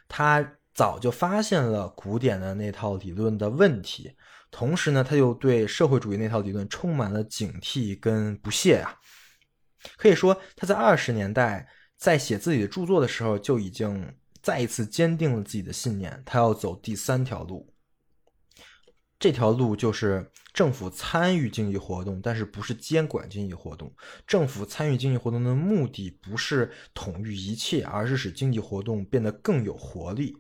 他早就发现了古典的那套理论的问题，同时呢，他又对社会主义那套理论充满了警惕跟不屑啊。可以说，他在二十年代在写自己的著作的时候，就已经再一次坚定了自己的信念，他要走第三条路。这条路就是政府参与经济活动，但是不是监管经济活动。政府参与经济活动的目的不是统御一切，而是使经济活动变得更有活力。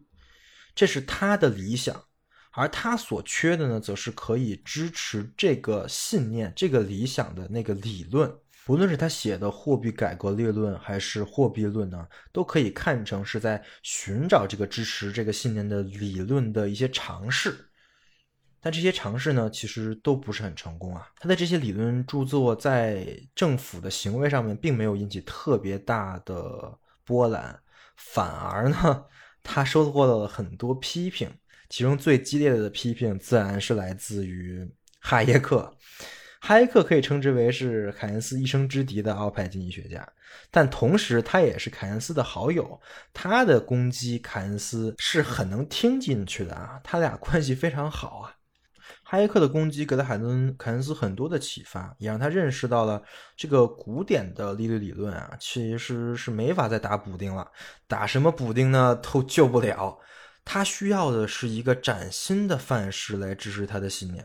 这是他的理想，而他所缺的呢，则是可以支持这个信念、这个理想的那个理论。无论是他写的《货币改革列论》还是《货币论》呢，都可以看成是在寻找这个支持这个信念的理论的一些尝试。但这些尝试呢，其实都不是很成功啊。他的这些理论著作在政府的行为上面并没有引起特别大的波澜，反而呢，他收获了很多批评。其中最激烈的批评自然是来自于哈耶克。哈耶克可以称之为是凯恩斯一生之敌的奥派经济学家，但同时他也是凯恩斯的好友。他的攻击凯恩斯是很能听进去的啊，他俩关系非常好啊。哈耶克的攻击给了海伦凯恩斯很多的启发，也让他认识到了这个古典的利率理论啊，其实是没法再打补丁了。打什么补丁呢？都救不了。他需要的是一个崭新的范式来支持他的信念。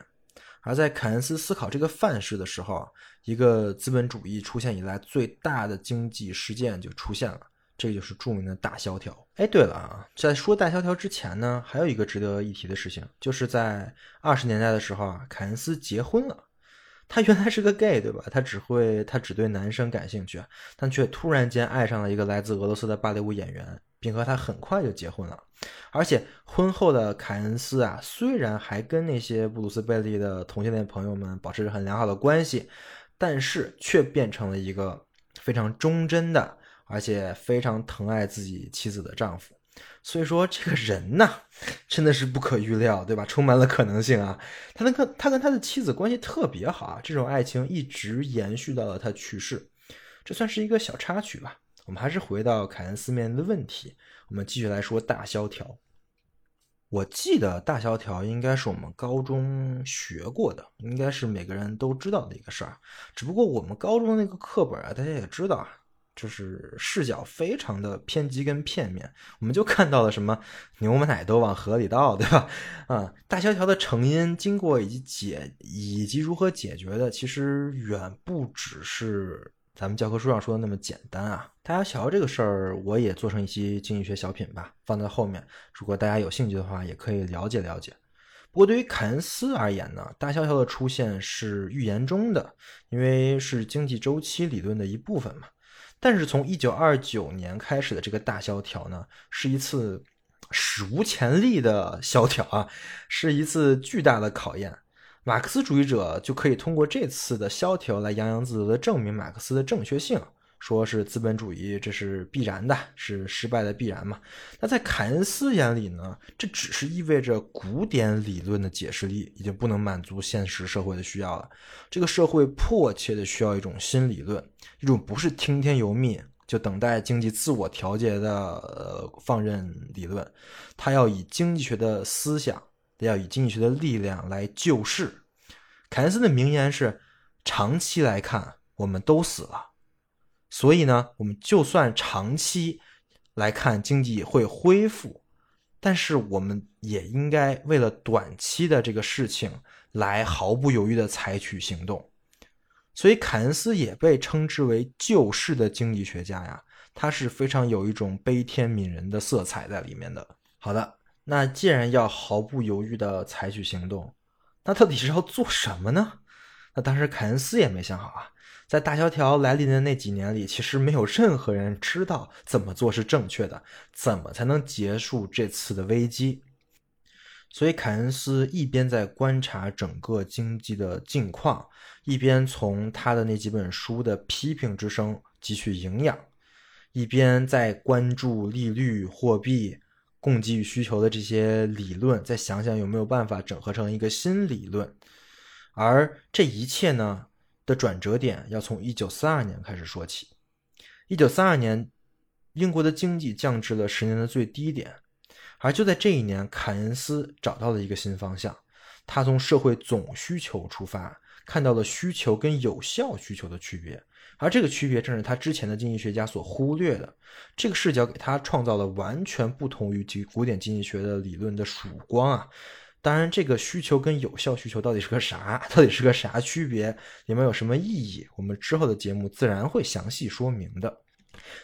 而在凯恩斯思考这个范式的时候，一个资本主义出现以来最大的经济事件就出现了。这就是著名的大萧条。哎，对了啊，在说大萧条之前呢，还有一个值得一提的事情，就是在二十年代的时候啊，凯恩斯结婚了。他原来是个 gay，对吧？他只会他只对男生感兴趣，但却突然间爱上了一个来自俄罗斯的芭蕾舞演员，并和他很快就结婚了。而且婚后的凯恩斯啊，虽然还跟那些布鲁斯贝利的同性恋朋友们保持着很良好的关系，但是却变成了一个非常忠贞的。而且非常疼爱自己妻子的丈夫，所以说这个人呢，真的是不可预料，对吧？充满了可能性啊！他跟他跟他的妻子关系特别好啊，这种爱情一直延续到了他去世，这算是一个小插曲吧。我们还是回到凯恩斯面临的问题，我们继续来说大萧条。我记得大萧条应该是我们高中学过的，应该是每个人都知道的一个事儿。只不过我们高中那个课本啊，大家也知道啊。就是视角非常的偏激跟片面，我们就看到了什么牛奶都往河里倒，对吧？啊，大萧条的成因、经过以及解以及如何解决的，其实远不只是咱们教科书上说的那么简单啊。大萧条这个事儿，我也做成一期经济学小品吧，放在后面。如果大家有兴趣的话，也可以了解了解。不过对于凯恩斯而言呢，大萧条的出现是预言中的，因为是经济周期理论的一部分嘛。但是从一九二九年开始的这个大萧条呢，是一次史无前例的萧条啊，是一次巨大的考验。马克思主义者就可以通过这次的萧条来洋洋自得的证明马克思的正确性。说是资本主义，这是必然的，是失败的必然嘛？那在凯恩斯眼里呢？这只是意味着古典理论的解释力已经不能满足现实社会的需要了。这个社会迫切的需要一种新理论，一种不是听天由命就等待经济自我调节的呃放任理论，它要以经济学的思想，要以经济学的力量来救世。凯恩斯的名言是：长期来看，我们都死了。所以呢，我们就算长期来看经济会恢复，但是我们也应该为了短期的这个事情来毫不犹豫的采取行动。所以凯恩斯也被称之为救世的经济学家呀，他是非常有一种悲天悯人的色彩在里面的。好的，那既然要毫不犹豫的采取行动，那到底是要做什么呢？那当时凯恩斯也没想好啊。在大萧条来临的那几年里，其实没有任何人知道怎么做是正确的，怎么才能结束这次的危机。所以，凯恩斯一边在观察整个经济的境况，一边从他的那几本书的批评之声汲取营养，一边在关注利率、货币、供给与需求的这些理论，再想想有没有办法整合成一个新理论。而这一切呢的转折点要从一九三二年开始说起。一九三二年，英国的经济降至了十年的最低点，而就在这一年，凯恩斯找到了一个新方向。他从社会总需求出发，看到了需求跟有效需求的区别，而这个区别正是他之前的经济学家所忽略的。这个视角给他创造了完全不同于古古典经济学的理论的曙光啊！当然，这个需求跟有效需求到底是个啥？到底是个啥区别？里面有什么意义？我们之后的节目自然会详细说明的。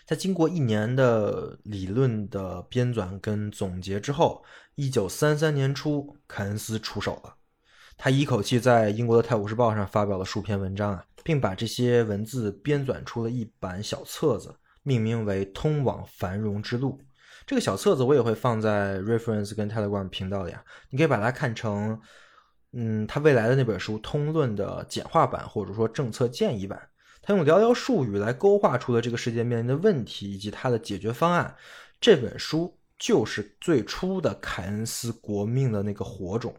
在经过一年的理论的编纂跟总结之后，一九三三年初，凯恩斯出手了。他一口气在英国的《泰晤士报》上发表了数篇文章啊，并把这些文字编纂出了一版小册子，命名为《通往繁荣之路》。这个小册子我也会放在 Reference 跟 Telegram 频道里啊，你可以把它看成，嗯，他未来的那本书《通论》的简化版，或者说政策建议版。他用寥寥数语来勾画出了这个世界面临的问题以及它的解决方案。这本书就是最初的凯恩斯国命的那个火种。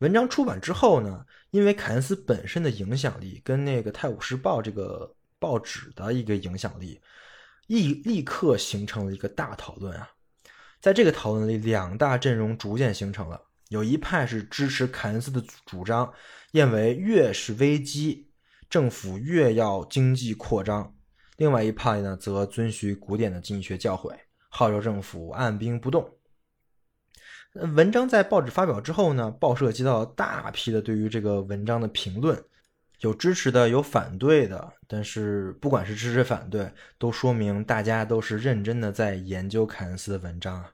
文章出版之后呢，因为凯恩斯本身的影响力跟那个《泰晤士报》这个报纸的一个影响力，立立刻形成了一个大讨论啊。在这个讨论里，两大阵容逐渐形成了，有一派是支持凯恩斯的主张，认为越是危机。政府越要经济扩张，另外一派呢则遵循古典的经济学教诲，号召政府按兵不动。文章在报纸发表之后呢，报社接到了大批的对于这个文章的评论，有支持的，有反对的。但是不管是支持反对，都说明大家都是认真的在研究凯恩斯的文章。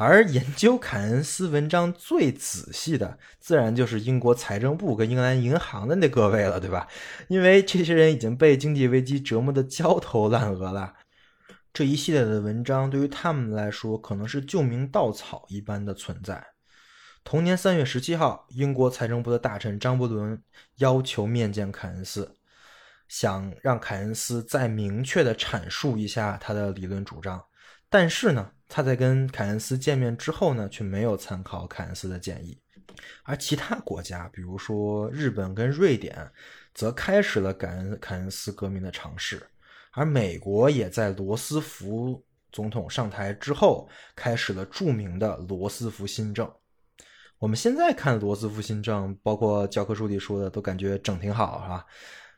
而研究凯恩斯文章最仔细的，自然就是英国财政部跟英格兰银行的那各位了，对吧？因为这些人已经被经济危机折磨得焦头烂额了，这一系列的文章对于他们来说，可能是救命稻草一般的存在。同年三月十七号，英国财政部的大臣张伯伦要求面见凯恩斯，想让凯恩斯再明确的阐述一下他的理论主张，但是呢？他在跟凯恩斯见面之后呢，却没有参考凯恩斯的建议，而其他国家，比如说日本跟瑞典，则开始了凯恩凯恩斯革命的尝试，而美国也在罗斯福总统上台之后，开始了著名的罗斯福新政。我们现在看罗斯福新政，包括教科书里说的，都感觉整挺好，是吧？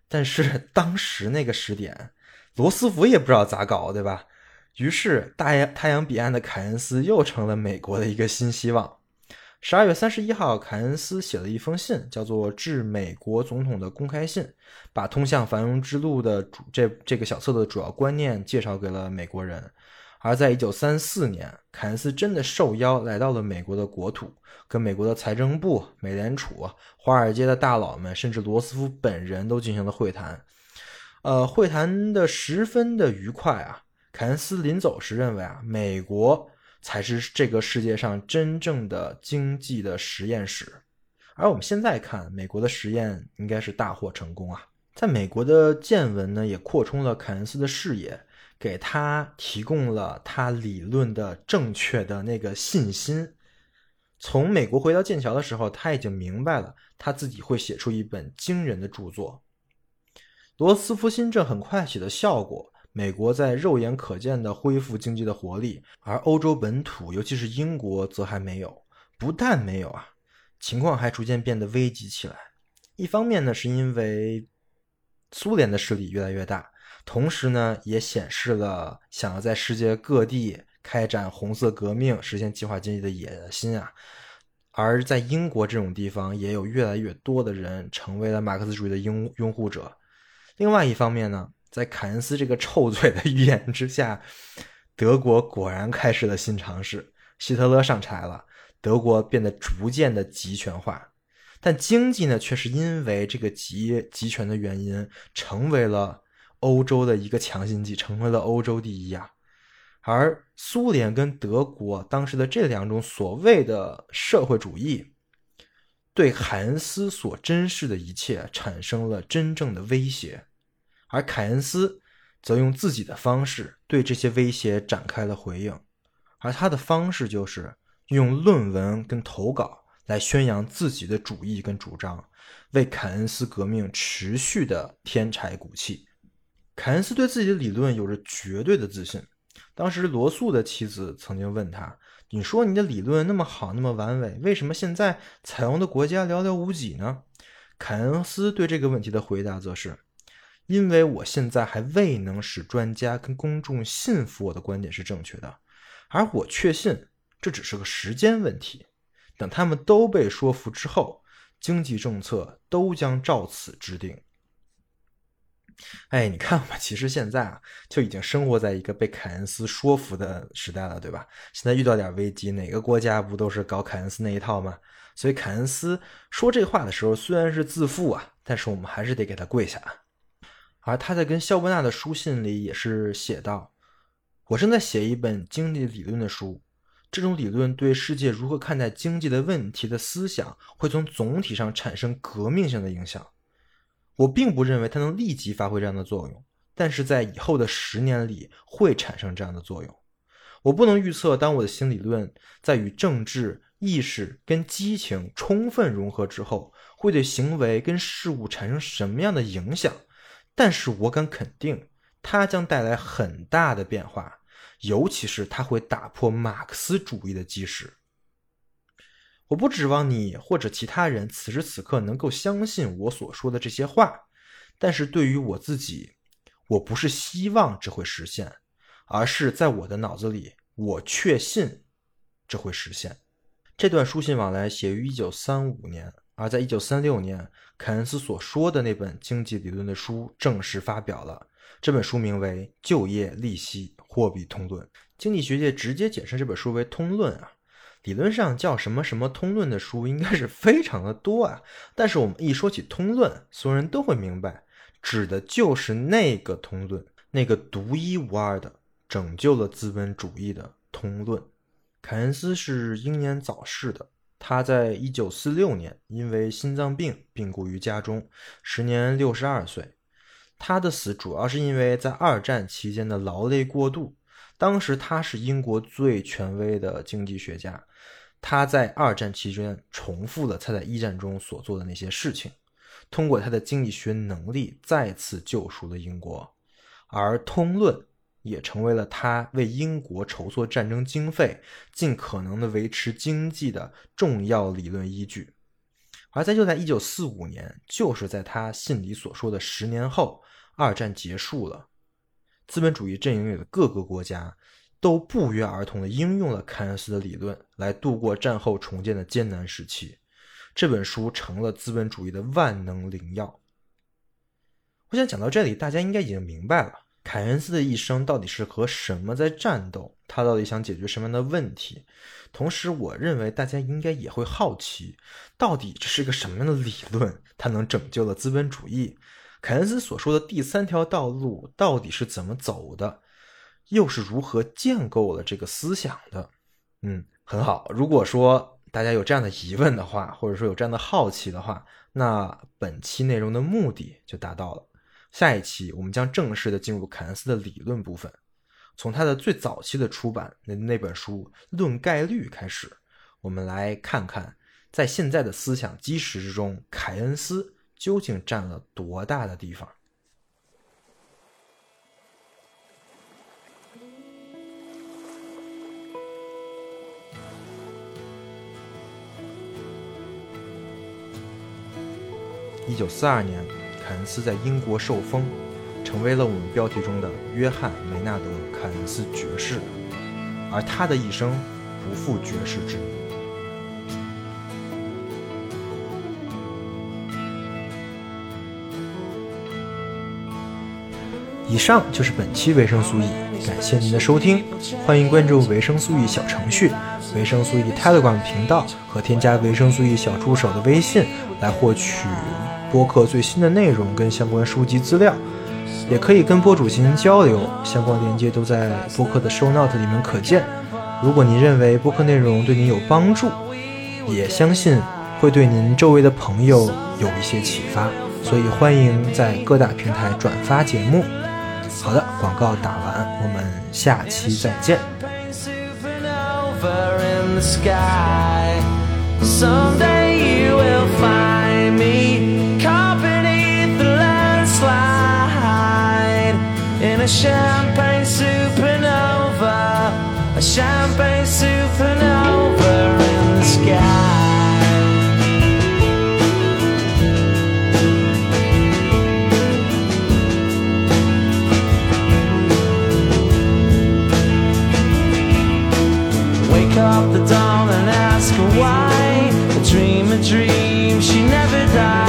但是 (laughs) 当时那个时点，罗斯福也不知道咋搞，对吧？于是，大洋太阳彼岸的凯恩斯又成了美国的一个新希望。十二月三十一号，凯恩斯写了一封信，叫做《致美国总统的公开信》，把通向繁荣之路的主这这个小册子的主要观念介绍给了美国人。而在一九三四年，凯恩斯真的受邀来到了美国的国土，跟美国的财政部、美联储、华尔街的大佬们，甚至罗斯福本人都进行了会谈。呃，会谈的十分的愉快啊。凯恩斯临走时认为啊，美国才是这个世界上真正的经济的实验室，而我们现在看，美国的实验应该是大获成功啊。在美国的见闻呢，也扩充了凯恩斯的视野，给他提供了他理论的正确的那个信心。从美国回到剑桥的时候，他已经明白了他自己会写出一本惊人的著作。罗斯福新政很快起了效果。美国在肉眼可见的恢复经济的活力，而欧洲本土，尤其是英国，则还没有。不但没有啊，情况还逐渐变得危急起来。一方面呢，是因为苏联的势力越来越大，同时呢，也显示了想要在世界各地开展红色革命、实现计划经济的野心啊。而在英国这种地方，也有越来越多的人成为了马克思主义的拥拥护者。另外一方面呢。在凯恩斯这个臭嘴的预言之下，德国果然开始了新尝试。希特勒上台了，德国变得逐渐的集权化，但经济呢，却是因为这个集集权的原因，成为了欧洲的一个强心剂，成为了欧洲第一啊。而苏联跟德国当时的这两种所谓的社会主义，对凯恩斯所珍视的一切产生了真正的威胁。而凯恩斯则用自己的方式对这些威胁展开了回应，而他的方式就是用论文跟投稿来宣扬自己的主义跟主张，为凯恩斯革命持续的添柴鼓气。凯恩斯对自己的理论有着绝对的自信。当时罗素的妻子曾经问他：“你说你的理论那么好，那么完美，为什么现在采用的国家寥寥无几呢？”凯恩斯对这个问题的回答则是：“因为我现在还未能使专家跟公众信服我的观点是正确的，而我确信这只是个时间问题。等他们都被说服之后，经济政策都将照此制定。”哎，你看吧，其实现在啊，就已经生活在一个被凯恩斯说服的时代了，对吧？现在遇到点危机，哪个国家不都是搞凯恩斯那一套吗？所以凯恩斯说这话的时候，虽然是自负啊，但是我们还是得给他跪下。而他在跟肖伯纳的书信里也是写道：“我正在写一本经济理论的书，这种理论对世界如何看待经济的问题的思想，会从总体上产生革命性的影响。”我并不认为它能立即发挥这样的作用，但是在以后的十年里会产生这样的作用。我不能预测，当我的新理论在与政治意识跟激情充分融合之后，会对行为跟事物产生什么样的影响。但是我敢肯定，它将带来很大的变化，尤其是它会打破马克思主义的基石。我不指望你或者其他人此时此刻能够相信我所说的这些话，但是对于我自己，我不是希望这会实现，而是在我的脑子里，我确信这会实现。这段书信往来写于一九三五年，而在一九三六年，凯恩斯所说的那本经济理论的书正式发表了。这本书名为《就业、利息、货币通论》，经济学界直接简称这本书为《通论》啊。理论上叫什么什么通论的书应该是非常的多啊，但是我们一说起通论，所有人都会明白，指的就是那个通论，那个独一无二的拯救了资本主义的通论。凯恩斯是英年早逝的，他在一九四六年因为心脏病病故于家中，时年六十二岁。他的死主要是因为在二战期间的劳累过度。当时他是英国最权威的经济学家。他在二战期间重复了他在一战中所做的那些事情，通过他的经济学能力再次救赎了英国，而《通论》也成为了他为英国筹措战争经费、尽可能的维持经济的重要理论依据。而在就在1945年，就是在他信里所说的十年后，二战结束了，资本主义阵营里的各个国家。都不约而同地应用了凯恩斯的理论来度过战后重建的艰难时期。这本书成了资本主义的万能灵药。我想讲到这里，大家应该已经明白了凯恩斯的一生到底是和什么在战斗，他到底想解决什么样的问题。同时，我认为大家应该也会好奇，到底这是一个什么样的理论，它能拯救了资本主义？凯恩斯所说的第三条道路到底是怎么走的？又是如何建构了这个思想的？嗯，很好。如果说大家有这样的疑问的话，或者说有这样的好奇的话，那本期内容的目的就达到了。下一期我们将正式的进入凯恩斯的理论部分，从他的最早期的出版那那本书《论概率》开始，我们来看看在现在的思想基石之中，凯恩斯究竟占了多大的地方。一九四二年，凯恩斯在英国受封，成为了我们标题中的约翰·梅纳德·凯恩斯爵士。而他的一生不负爵士之名。以上就是本期维生素 E，感谢您的收听，欢迎关注维生素 E 小程序、维生素 E Telegram 频道和添加维生素 E 小助手的微信来获取。播客最新的内容跟相关书籍资料，也可以跟播主进行交流，相关链接都在播客的 show note 里面可见。如果您认为播客内容对您有帮助，也相信会对您周围的朋友有一些启发，所以欢迎在各大平台转发节目。好的，广告打完，我们下期再见。time.